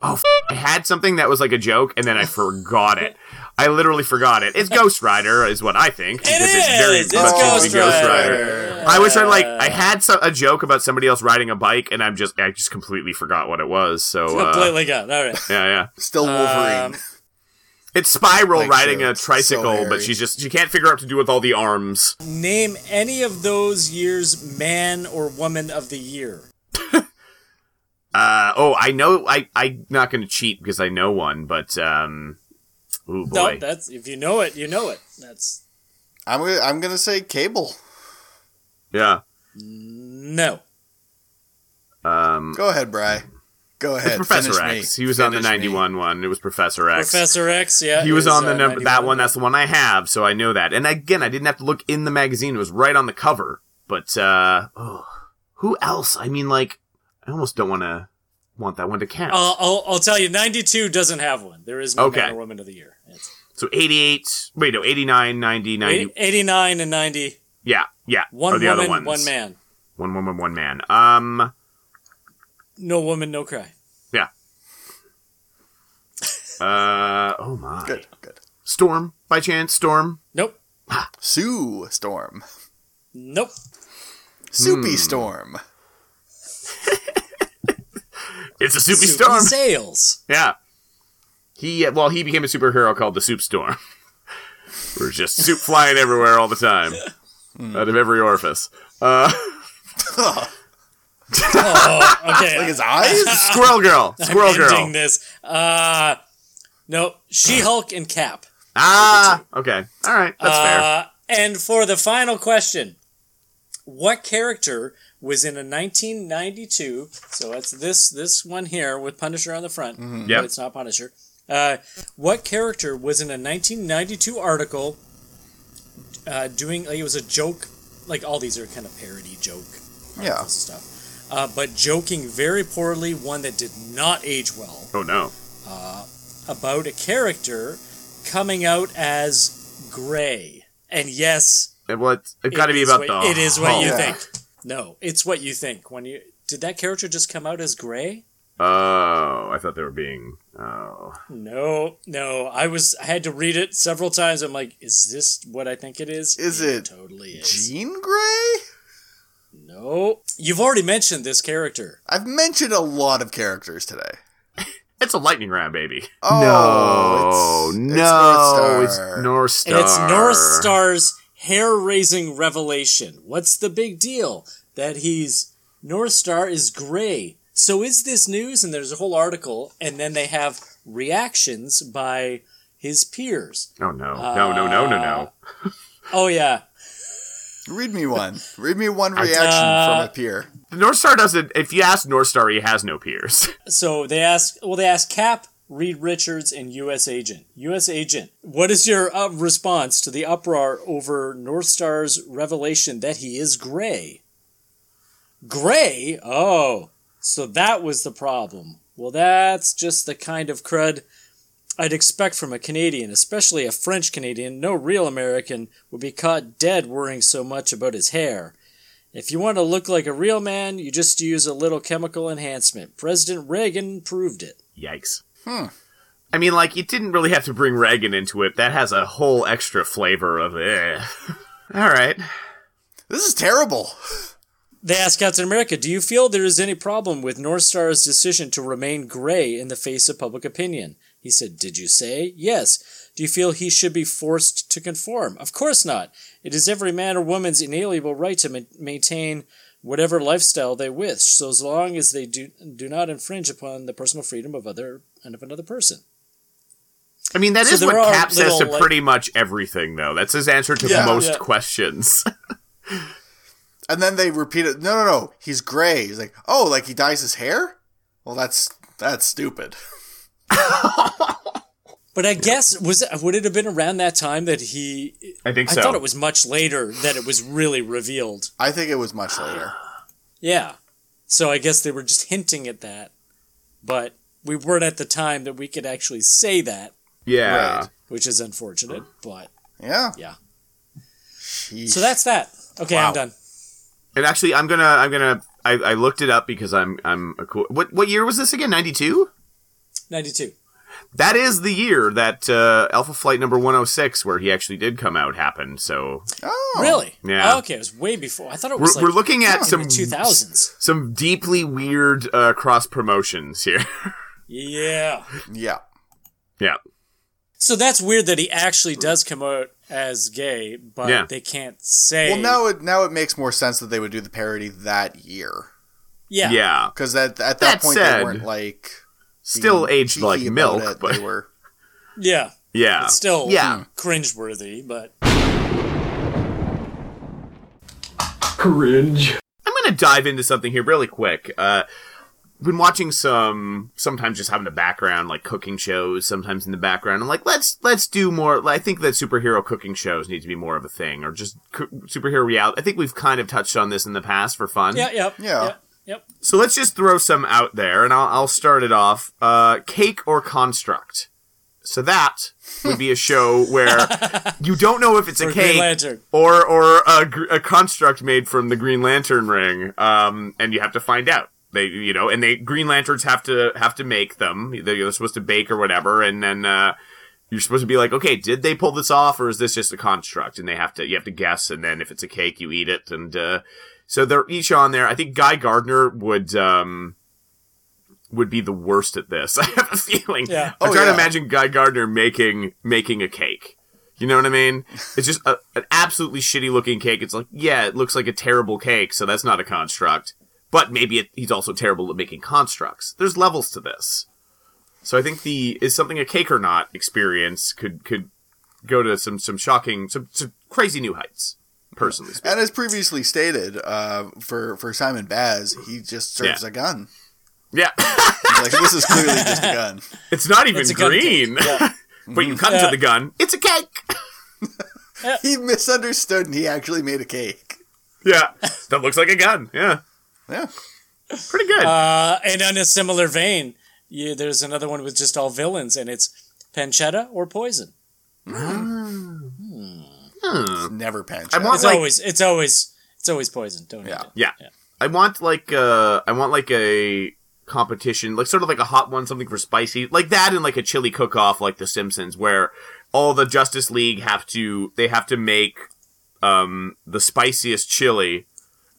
[SPEAKER 1] Oh, f- I had something that was like a joke, and then I forgot it. I literally forgot it. It's Ghost Rider, is what I think. because it's very
[SPEAKER 3] is! It's
[SPEAKER 1] much
[SPEAKER 3] Ghost
[SPEAKER 1] into Ghost
[SPEAKER 3] Rider.
[SPEAKER 1] Rider. I wish I like. I had some, a joke about somebody else riding a bike, and I'm just. I just completely forgot what it was. So uh,
[SPEAKER 3] Completely gone. All right.
[SPEAKER 1] yeah, yeah.
[SPEAKER 2] Still Wolverine.
[SPEAKER 3] Um,
[SPEAKER 1] It's Spiral
[SPEAKER 2] Like
[SPEAKER 1] riding a tricycle,
[SPEAKER 2] So
[SPEAKER 1] but
[SPEAKER 2] hairy.
[SPEAKER 1] she's just she can't figure out what to do with all the arms.
[SPEAKER 3] Name any of those years man or woman of the year.
[SPEAKER 1] Uh oh, I know. I I'm not going to cheat because I know one, but um, oh boy,
[SPEAKER 3] No, that's if you know it, you know it. That's
[SPEAKER 2] I'm gonna I'm gonna say Cable.
[SPEAKER 1] yeah.
[SPEAKER 3] no.
[SPEAKER 1] Um,
[SPEAKER 2] Go ahead, Bry. Go
[SPEAKER 1] it's
[SPEAKER 2] ahead.
[SPEAKER 1] Professor
[SPEAKER 2] Finish
[SPEAKER 1] X.
[SPEAKER 2] me.
[SPEAKER 1] He was on the
[SPEAKER 2] Finish me.
[SPEAKER 1] '91 one. It was Professor X.
[SPEAKER 3] Professor X, yeah.
[SPEAKER 1] he was
[SPEAKER 3] is,
[SPEAKER 1] on the
[SPEAKER 3] uh,
[SPEAKER 1] number that one. That's the one I have, so I know that. And again, I didn't have to look in the magazine; it was right on the cover. But uh, oh, who else? I mean, like, I almost don't want to want that one to count.
[SPEAKER 3] I'll, I'll, I'll tell you, 92 doesn't have one. There is no
[SPEAKER 1] Okay.
[SPEAKER 3] man or woman of the year. It's
[SPEAKER 1] So 88, wait, no, 89, 90, 90.
[SPEAKER 3] 89 and 90.
[SPEAKER 1] Yeah, yeah.
[SPEAKER 3] One
[SPEAKER 1] are the other
[SPEAKER 3] woman,
[SPEAKER 1] ones.
[SPEAKER 3] one man.
[SPEAKER 1] One woman, one man. Um,
[SPEAKER 3] No woman, no cry.
[SPEAKER 1] yeah. Uh, oh my.
[SPEAKER 2] Good, good.
[SPEAKER 1] Storm, by chance, Storm.
[SPEAKER 3] Nope.
[SPEAKER 2] Sue Storm.
[SPEAKER 3] Nope.
[SPEAKER 2] Soupy
[SPEAKER 1] Hmm.
[SPEAKER 2] Storm.
[SPEAKER 1] It's a soupy
[SPEAKER 3] Soupy
[SPEAKER 1] storm.
[SPEAKER 3] Sales.
[SPEAKER 1] Yeah. He uh, well, he became a superhero called the Soup Storm. We're just soup flying everywhere all the time, out of every orifice. Uh,
[SPEAKER 3] Oh, okay.
[SPEAKER 2] Like his eyes?
[SPEAKER 1] Squirrel Girl, Squirrel
[SPEAKER 3] I'm
[SPEAKER 1] Girl.
[SPEAKER 3] ending this. Uh, no, She Hulk and Cap.
[SPEAKER 1] Ah, okay, all right, that's fair.
[SPEAKER 3] Uh, and for the final question, what character was in a 1992? So it's this this one here with Punisher on the front.
[SPEAKER 1] Mm-hmm.
[SPEAKER 3] No, it's not Punisher. Uh, what character was in a 1992 article uh, doing like it was a joke? Like all these are kind of parody joke
[SPEAKER 2] Yeah.
[SPEAKER 3] stuff. Uh, but joking very poorly, one that did not age well
[SPEAKER 1] Oh no.
[SPEAKER 3] about a character coming out as gray. And yes,
[SPEAKER 1] It, well, it's, it got to
[SPEAKER 3] it
[SPEAKER 1] be about
[SPEAKER 3] what-
[SPEAKER 1] the.
[SPEAKER 3] It is what you
[SPEAKER 1] Hulk.
[SPEAKER 3] think. No, it's what you think when you did that character just come out as gray?
[SPEAKER 1] Oh, I thought they were being. Oh,
[SPEAKER 3] No, no. I was I had to read it several times. I'm like, is this what I think it is?
[SPEAKER 2] Is it
[SPEAKER 3] totally is.
[SPEAKER 2] Jean Grey?
[SPEAKER 3] No. You've already mentioned this character.
[SPEAKER 2] I've mentioned a lot of characters today.
[SPEAKER 1] it's a lightning round, baby.
[SPEAKER 2] Oh,
[SPEAKER 1] no,
[SPEAKER 2] it's- it's
[SPEAKER 1] no, it's North Star.
[SPEAKER 3] And it's North Star's hair-raising revelation. What's the big deal? That he's North Star is gray. So is this news? And there's a whole article, and then they have reactions by his peers.
[SPEAKER 1] Oh no, no, no, no, no, no.
[SPEAKER 3] Uh, oh yeah,
[SPEAKER 2] Read me one. Read me one reaction
[SPEAKER 3] Uh,
[SPEAKER 2] from a peer.
[SPEAKER 1] The North Star doesn't. If you ask North Star, he has no peers.
[SPEAKER 3] So they ask, well, they ask Cap, Reed Richards, and U.S. Agent. U.S. Agent, what is your uh, response to the uproar over North Star's revelation that he is gray? Gray? Oh, so that was the problem. Well, that's just the kind of crud I'd expect from a Canadian, especially a French Canadian. No real American would be caught dead worrying so much about his hair. If you want to look like a real man, you just use a little chemical enhancement. President Reagan proved it.
[SPEAKER 1] Yikes.
[SPEAKER 2] Hmm.
[SPEAKER 1] I mean, like, you didn't really have to bring Reagan into it. That has a whole extra flavor of eh. All right.
[SPEAKER 2] This is terrible.
[SPEAKER 3] They asked Captain America, Do you feel there is any problem with North Star's decision to remain gray in the face of public opinion? He said, Did you say? Yes. Do you feel he should be forced to conform? Of course not. It is every man or woman's inalienable right to ma- maintain whatever lifestyle they wish, so as long as they do, do not infringe upon the personal freedom of other and of another person.
[SPEAKER 1] I mean, that is
[SPEAKER 3] So there
[SPEAKER 1] what Cap says to
[SPEAKER 3] like-
[SPEAKER 1] pretty much everything, though. That's his answer to
[SPEAKER 2] Yeah.
[SPEAKER 1] most
[SPEAKER 3] Yeah.
[SPEAKER 1] questions.
[SPEAKER 2] And then they repeat it. No, no, no. He's gray. He's like, oh, like he dyes his hair. Well, that's that's stupid.
[SPEAKER 3] But I guess was it, would it have been around that time that he?
[SPEAKER 1] I think so.
[SPEAKER 3] I thought it was much later that it was really revealed.
[SPEAKER 2] I think it was much later.
[SPEAKER 3] Yeah, so I guess they were just hinting at that, but we weren't at the time that we could actually say that,
[SPEAKER 1] Yeah.
[SPEAKER 2] Right.
[SPEAKER 3] which is unfortunate. But
[SPEAKER 2] Yeah.
[SPEAKER 3] yeah,
[SPEAKER 2] Sheesh.
[SPEAKER 3] so that's that. Okay,
[SPEAKER 1] Wow.
[SPEAKER 3] I'm done.
[SPEAKER 1] And actually, I'm gonna, I'm gonna, I, I looked it up because I'm, I'm a cool. What, what year was this again? Ninety two.
[SPEAKER 3] Ninety-two.
[SPEAKER 1] That is the year that uh, Alpha Flight number 106, where he actually did come out, happened. So
[SPEAKER 2] oh.
[SPEAKER 3] Really?
[SPEAKER 1] Yeah.
[SPEAKER 3] Oh, okay, it was way before. I thought it
[SPEAKER 1] we're,
[SPEAKER 3] was. like
[SPEAKER 1] we're looking at some
[SPEAKER 3] two thousands.
[SPEAKER 1] some deeply weird uh, cross promotions here.
[SPEAKER 3] Yeah.
[SPEAKER 2] Yeah.
[SPEAKER 1] yeah,
[SPEAKER 3] So that's weird that he actually does come out as gay, but
[SPEAKER 1] Yeah.
[SPEAKER 3] they can't say.
[SPEAKER 2] Well, now it now it makes more sense that they would do the parody that year
[SPEAKER 3] yeah,
[SPEAKER 1] yeah.
[SPEAKER 2] because at at that,
[SPEAKER 1] That
[SPEAKER 2] point
[SPEAKER 1] said,
[SPEAKER 2] they weren't like
[SPEAKER 1] Still aged like milk,
[SPEAKER 2] it.
[SPEAKER 1] but
[SPEAKER 2] they were.
[SPEAKER 3] yeah.
[SPEAKER 1] yeah,
[SPEAKER 3] It's still
[SPEAKER 1] yeah.
[SPEAKER 3] cringeworthy, but
[SPEAKER 12] Cringe.
[SPEAKER 1] I'm gonna dive into something here really quick. Uh, been watching some, sometimes just having a background like cooking shows. Sometimes in the background, I'm like, let's let's do more. I think that superhero cooking shows need to be more of a thing, or just co- superhero reality. I think we've kind of touched on this in the past for fun.
[SPEAKER 3] yeah, yeah,
[SPEAKER 2] Yeah.
[SPEAKER 3] yep, yep.
[SPEAKER 1] So let's just throw some out there, and I'll, I'll start it off. Uh, cake or construct. So that would be a show where you don't know if it's
[SPEAKER 3] For
[SPEAKER 1] a cake
[SPEAKER 3] Lantern.
[SPEAKER 1] or or a, a construct made from the Green Lantern ring, um, and you have to find out. They, you know, and they Green Lanterns have to have to make them. They're supposed to bake or whatever, and then uh, you're supposed to be like, okay, did they pull this off, or is this just a construct? And they have to you have to guess, and then if it's a cake, you eat it, and uh, so they're each on there. I think Guy Gardner would um would be the worst at this. I have a feeling.
[SPEAKER 3] Yeah.
[SPEAKER 1] I'm
[SPEAKER 2] Oh,
[SPEAKER 1] trying
[SPEAKER 2] yeah.
[SPEAKER 1] to imagine Guy Gardner making making a cake. You know what I mean? It's just a, an absolutely shitty looking cake. It's like, yeah, it looks like a terrible cake, so that's not a construct. But maybe it, he's also terrible at making constructs. There's levels to this. So I think the is something a cake or not experience could could go to some some shocking some, some crazy new heights. Personally, speaking.
[SPEAKER 2] And as previously stated, uh, for for Simon Baz, he just serves
[SPEAKER 1] Yeah.
[SPEAKER 2] a gun.
[SPEAKER 1] yeah,
[SPEAKER 2] He's like this is clearly just a gun.
[SPEAKER 1] it's not even
[SPEAKER 3] It's a gun cake.
[SPEAKER 1] green.
[SPEAKER 3] Yeah.
[SPEAKER 1] but you cut
[SPEAKER 3] Yeah.
[SPEAKER 1] into the gun. It's a cake.
[SPEAKER 2] He misunderstood and he actually made a cake.
[SPEAKER 1] Yeah, that looks like a gun. Yeah,
[SPEAKER 2] Yeah.
[SPEAKER 1] pretty good.
[SPEAKER 3] Uh, and on a similar vein, you, there's another one with just all villains, and it's pancetta or poison.
[SPEAKER 2] It's never pinch.
[SPEAKER 1] I want
[SPEAKER 3] It's
[SPEAKER 1] like
[SPEAKER 3] always, it's always, it's always poison. Don't
[SPEAKER 2] Yeah.
[SPEAKER 3] eat it.
[SPEAKER 1] yeah. I want like uh I want like a competition, like sort of like a hot one, something for spicy, like that, and like a chili cook off, like The Simpsons, where all the Justice League have to they have to make um the spiciest chili,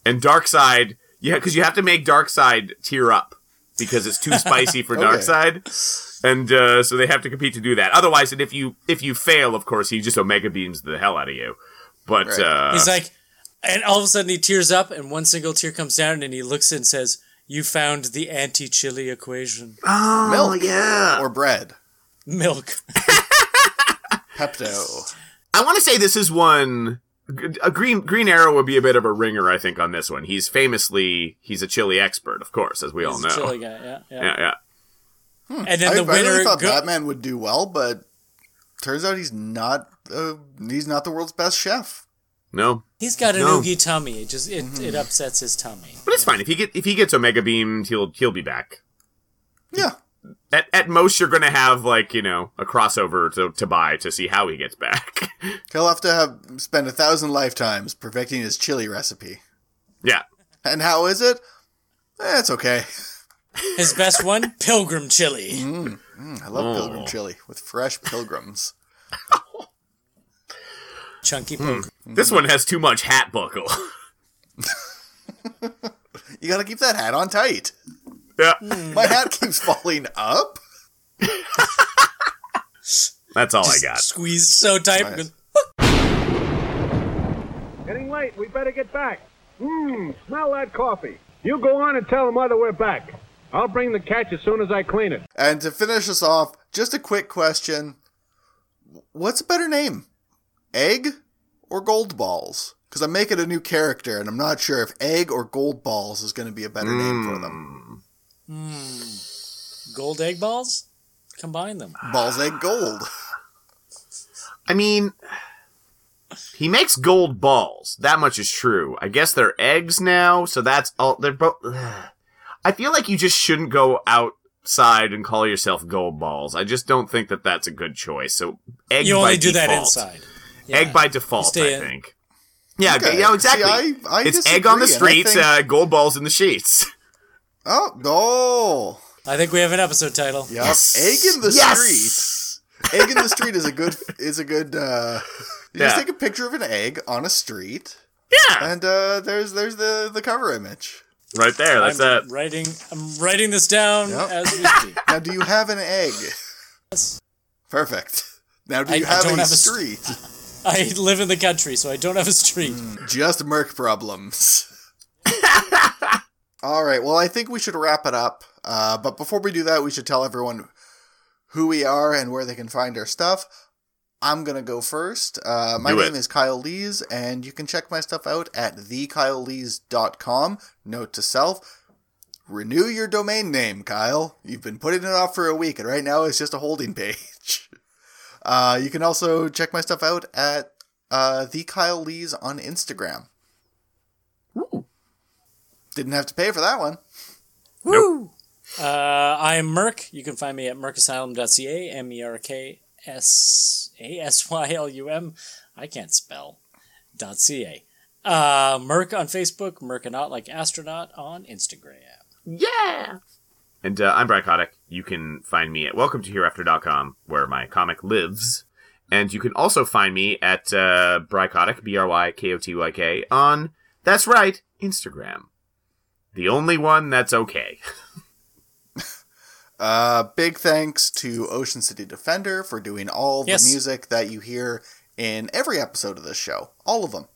[SPEAKER 1] and Darkseid, yeah, because you have to make Darkseid tear up because it's too spicy for
[SPEAKER 2] Okay.
[SPEAKER 1] Darkseid. And uh, so they have to compete to do that. Otherwise, and if you if you fail, of course, he just omega beams the hell out of you. But
[SPEAKER 2] Right.
[SPEAKER 1] uh,
[SPEAKER 3] He's like, and all of a sudden he tears up, and one single tear comes down, and he looks and says, "You found the anti-chili equation,
[SPEAKER 1] oh
[SPEAKER 2] Milk.
[SPEAKER 1] yeah,
[SPEAKER 2] or bread.
[SPEAKER 3] milk."
[SPEAKER 2] Pepto.
[SPEAKER 1] I want to say this is one. A green Green Arrow would be a bit of a ringer, I think, on this one. He's famously he's a chili expert, of course, as we all know.
[SPEAKER 3] a chili guy, yeah, yeah.
[SPEAKER 1] Yeah, yeah.
[SPEAKER 3] And then
[SPEAKER 2] I,
[SPEAKER 3] the
[SPEAKER 2] I
[SPEAKER 3] winner
[SPEAKER 2] really thought
[SPEAKER 3] go-
[SPEAKER 2] Batman would do well, but turns out he's not. Uh, he's not the world's best chef.
[SPEAKER 1] No,
[SPEAKER 3] He's got an
[SPEAKER 1] No.
[SPEAKER 3] oogie tummy. It just it,
[SPEAKER 2] Mm-hmm.
[SPEAKER 3] it upsets his tummy.
[SPEAKER 1] but it's fine if he get if he gets Omega beamed, he'll he'll be back.
[SPEAKER 2] Yeah.
[SPEAKER 1] At at most, you're gonna have like you know a crossover to to buy to see how he gets back.
[SPEAKER 2] He'll have to have spend a thousand lifetimes perfecting his chili recipe.
[SPEAKER 1] yeah,
[SPEAKER 2] And how is it? Eh, it's okay.
[SPEAKER 3] His best one, pilgrim chili.
[SPEAKER 2] Mm, I love
[SPEAKER 1] Oh.
[SPEAKER 2] pilgrim chili with fresh pilgrims.
[SPEAKER 3] Chunky
[SPEAKER 2] Hmm.
[SPEAKER 3] pilgrim.
[SPEAKER 1] this one has too much hat buckle.
[SPEAKER 2] You gotta keep that hat on tight.
[SPEAKER 1] yeah,
[SPEAKER 2] My hat keeps falling up.
[SPEAKER 1] that's all I got.
[SPEAKER 3] Squeezed so tight.
[SPEAKER 2] Nice.
[SPEAKER 3] because-
[SPEAKER 12] Getting late. We better get back. Mmm, smell that coffee. You go on and tell the mother we're back. I'll bring the catch as soon as I clean it.
[SPEAKER 2] And to finish us off, just a quick question. What's a better name? Egg or gold balls? because I'm making a new character, and I'm not sure if egg or gold balls is going to be a better name for them.
[SPEAKER 3] Hmm. Gold egg balls? Combine them.
[SPEAKER 2] Balls, egg, gold.
[SPEAKER 1] I mean, he makes gold balls. That much is true. I guess they're eggs now, so that's all. They're both. I feel like you just shouldn't go outside and call yourself gold balls. I just don't think that that's a good choice. So egg. By default.
[SPEAKER 3] You
[SPEAKER 1] by
[SPEAKER 3] only do that
[SPEAKER 1] default.
[SPEAKER 3] inside.
[SPEAKER 1] Egg by default,
[SPEAKER 3] stay
[SPEAKER 1] I
[SPEAKER 3] in-
[SPEAKER 1] think. Yeah,
[SPEAKER 2] Okay.
[SPEAKER 1] yeah, exactly.
[SPEAKER 2] See, I- I
[SPEAKER 1] it's egg on the
[SPEAKER 2] disagree, and I
[SPEAKER 1] streets,
[SPEAKER 2] think-
[SPEAKER 1] uh, gold balls in the sheets.
[SPEAKER 2] Oh, no.
[SPEAKER 3] I think we have an episode title.
[SPEAKER 2] Yep. Egg in the
[SPEAKER 1] Yes!
[SPEAKER 2] street. Egg in the street is a good is a good uh you just take a picture of an egg on a street.
[SPEAKER 1] Yeah.
[SPEAKER 2] And uh there's there's the the cover image.
[SPEAKER 1] Right there. That's
[SPEAKER 3] I'm
[SPEAKER 1] it.
[SPEAKER 3] writing. I'm writing this down
[SPEAKER 2] Yep.
[SPEAKER 3] as we speak.
[SPEAKER 2] Now do you have an egg? Perfect. Now do you
[SPEAKER 3] I
[SPEAKER 2] have
[SPEAKER 3] don't
[SPEAKER 2] a
[SPEAKER 3] have a
[SPEAKER 2] street?
[SPEAKER 3] I live in the country, so I don't have a street.
[SPEAKER 2] Just Merc problems. All right. Well, I think we should wrap it up. Uh, but before we do that, we should tell everyone who we are and where they can find our stuff. I'm going to go first. Uh, my
[SPEAKER 1] Do
[SPEAKER 2] name is Kyle Lees, and you can check my stuff out at thekylelees.com. Note to self renew your domain name, Kyle. You've been putting it off for a week, and right now it's just a holding page. Uh, you can also check my stuff out at uh, the Kyle Lees on Instagram. Didn't have to pay for that one.
[SPEAKER 3] Woo! Uh, I am Merc. You can find me at mercasylum.ca, M E R K S A S Y L U M. I can't spell. Dot .ca. Uh, Merc on Facebook, Mercanaut like astronaut on Instagram.
[SPEAKER 1] Yeah. And uh, I'm Brian Kotyk. You can find me at welcometohereafter.com, where my comic lives. And you can also find me at uh, Brykotyk, B-R-Y-K-O-T-Y-K, on, that's right, Instagram. The only one that's okay.
[SPEAKER 2] Uh, big thanks to Ocean City Defender for doing all
[SPEAKER 3] Yes.
[SPEAKER 2] the music that you hear in every episode of this show. All of them.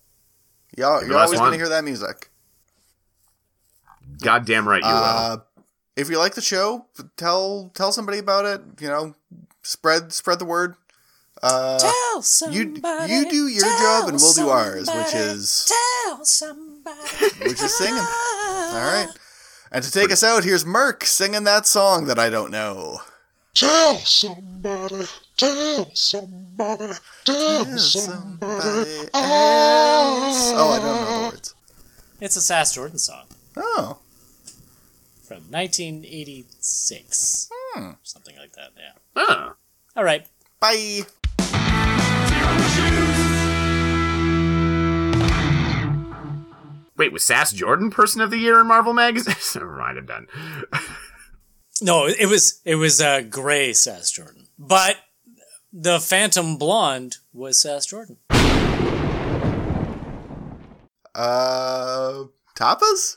[SPEAKER 2] Y'all,
[SPEAKER 1] Every
[SPEAKER 2] you're always going to hear that music.
[SPEAKER 1] Goddamn right you will.
[SPEAKER 2] Uh, if you like the show, tell tell somebody about it. You know, spread spread the word. Uh,
[SPEAKER 3] Tell
[SPEAKER 2] you
[SPEAKER 3] somebody.
[SPEAKER 2] you you do your job and we'll do ours, which is
[SPEAKER 3] Tell somebody.
[SPEAKER 2] which is singing. All right. And to take us out, here's Merc singing that song that I don't know.
[SPEAKER 8] Tell somebody, tell somebody, tell somebody else.
[SPEAKER 2] Oh, I don't know the words.
[SPEAKER 3] It's a Sass Jordan song
[SPEAKER 2] Oh,
[SPEAKER 3] from 1986.
[SPEAKER 2] Hmm.
[SPEAKER 3] Something like that, yeah.
[SPEAKER 1] Huh.
[SPEAKER 3] All right.
[SPEAKER 2] bye.
[SPEAKER 1] Wait, was Sass Jordan Person of the Year in Marvel Magazine? Never mind, I'm done.
[SPEAKER 3] No, it was it was uh, Gray Sass Jordan, but the Phantom Blonde was Sass Jordan.
[SPEAKER 2] Uh, tapas?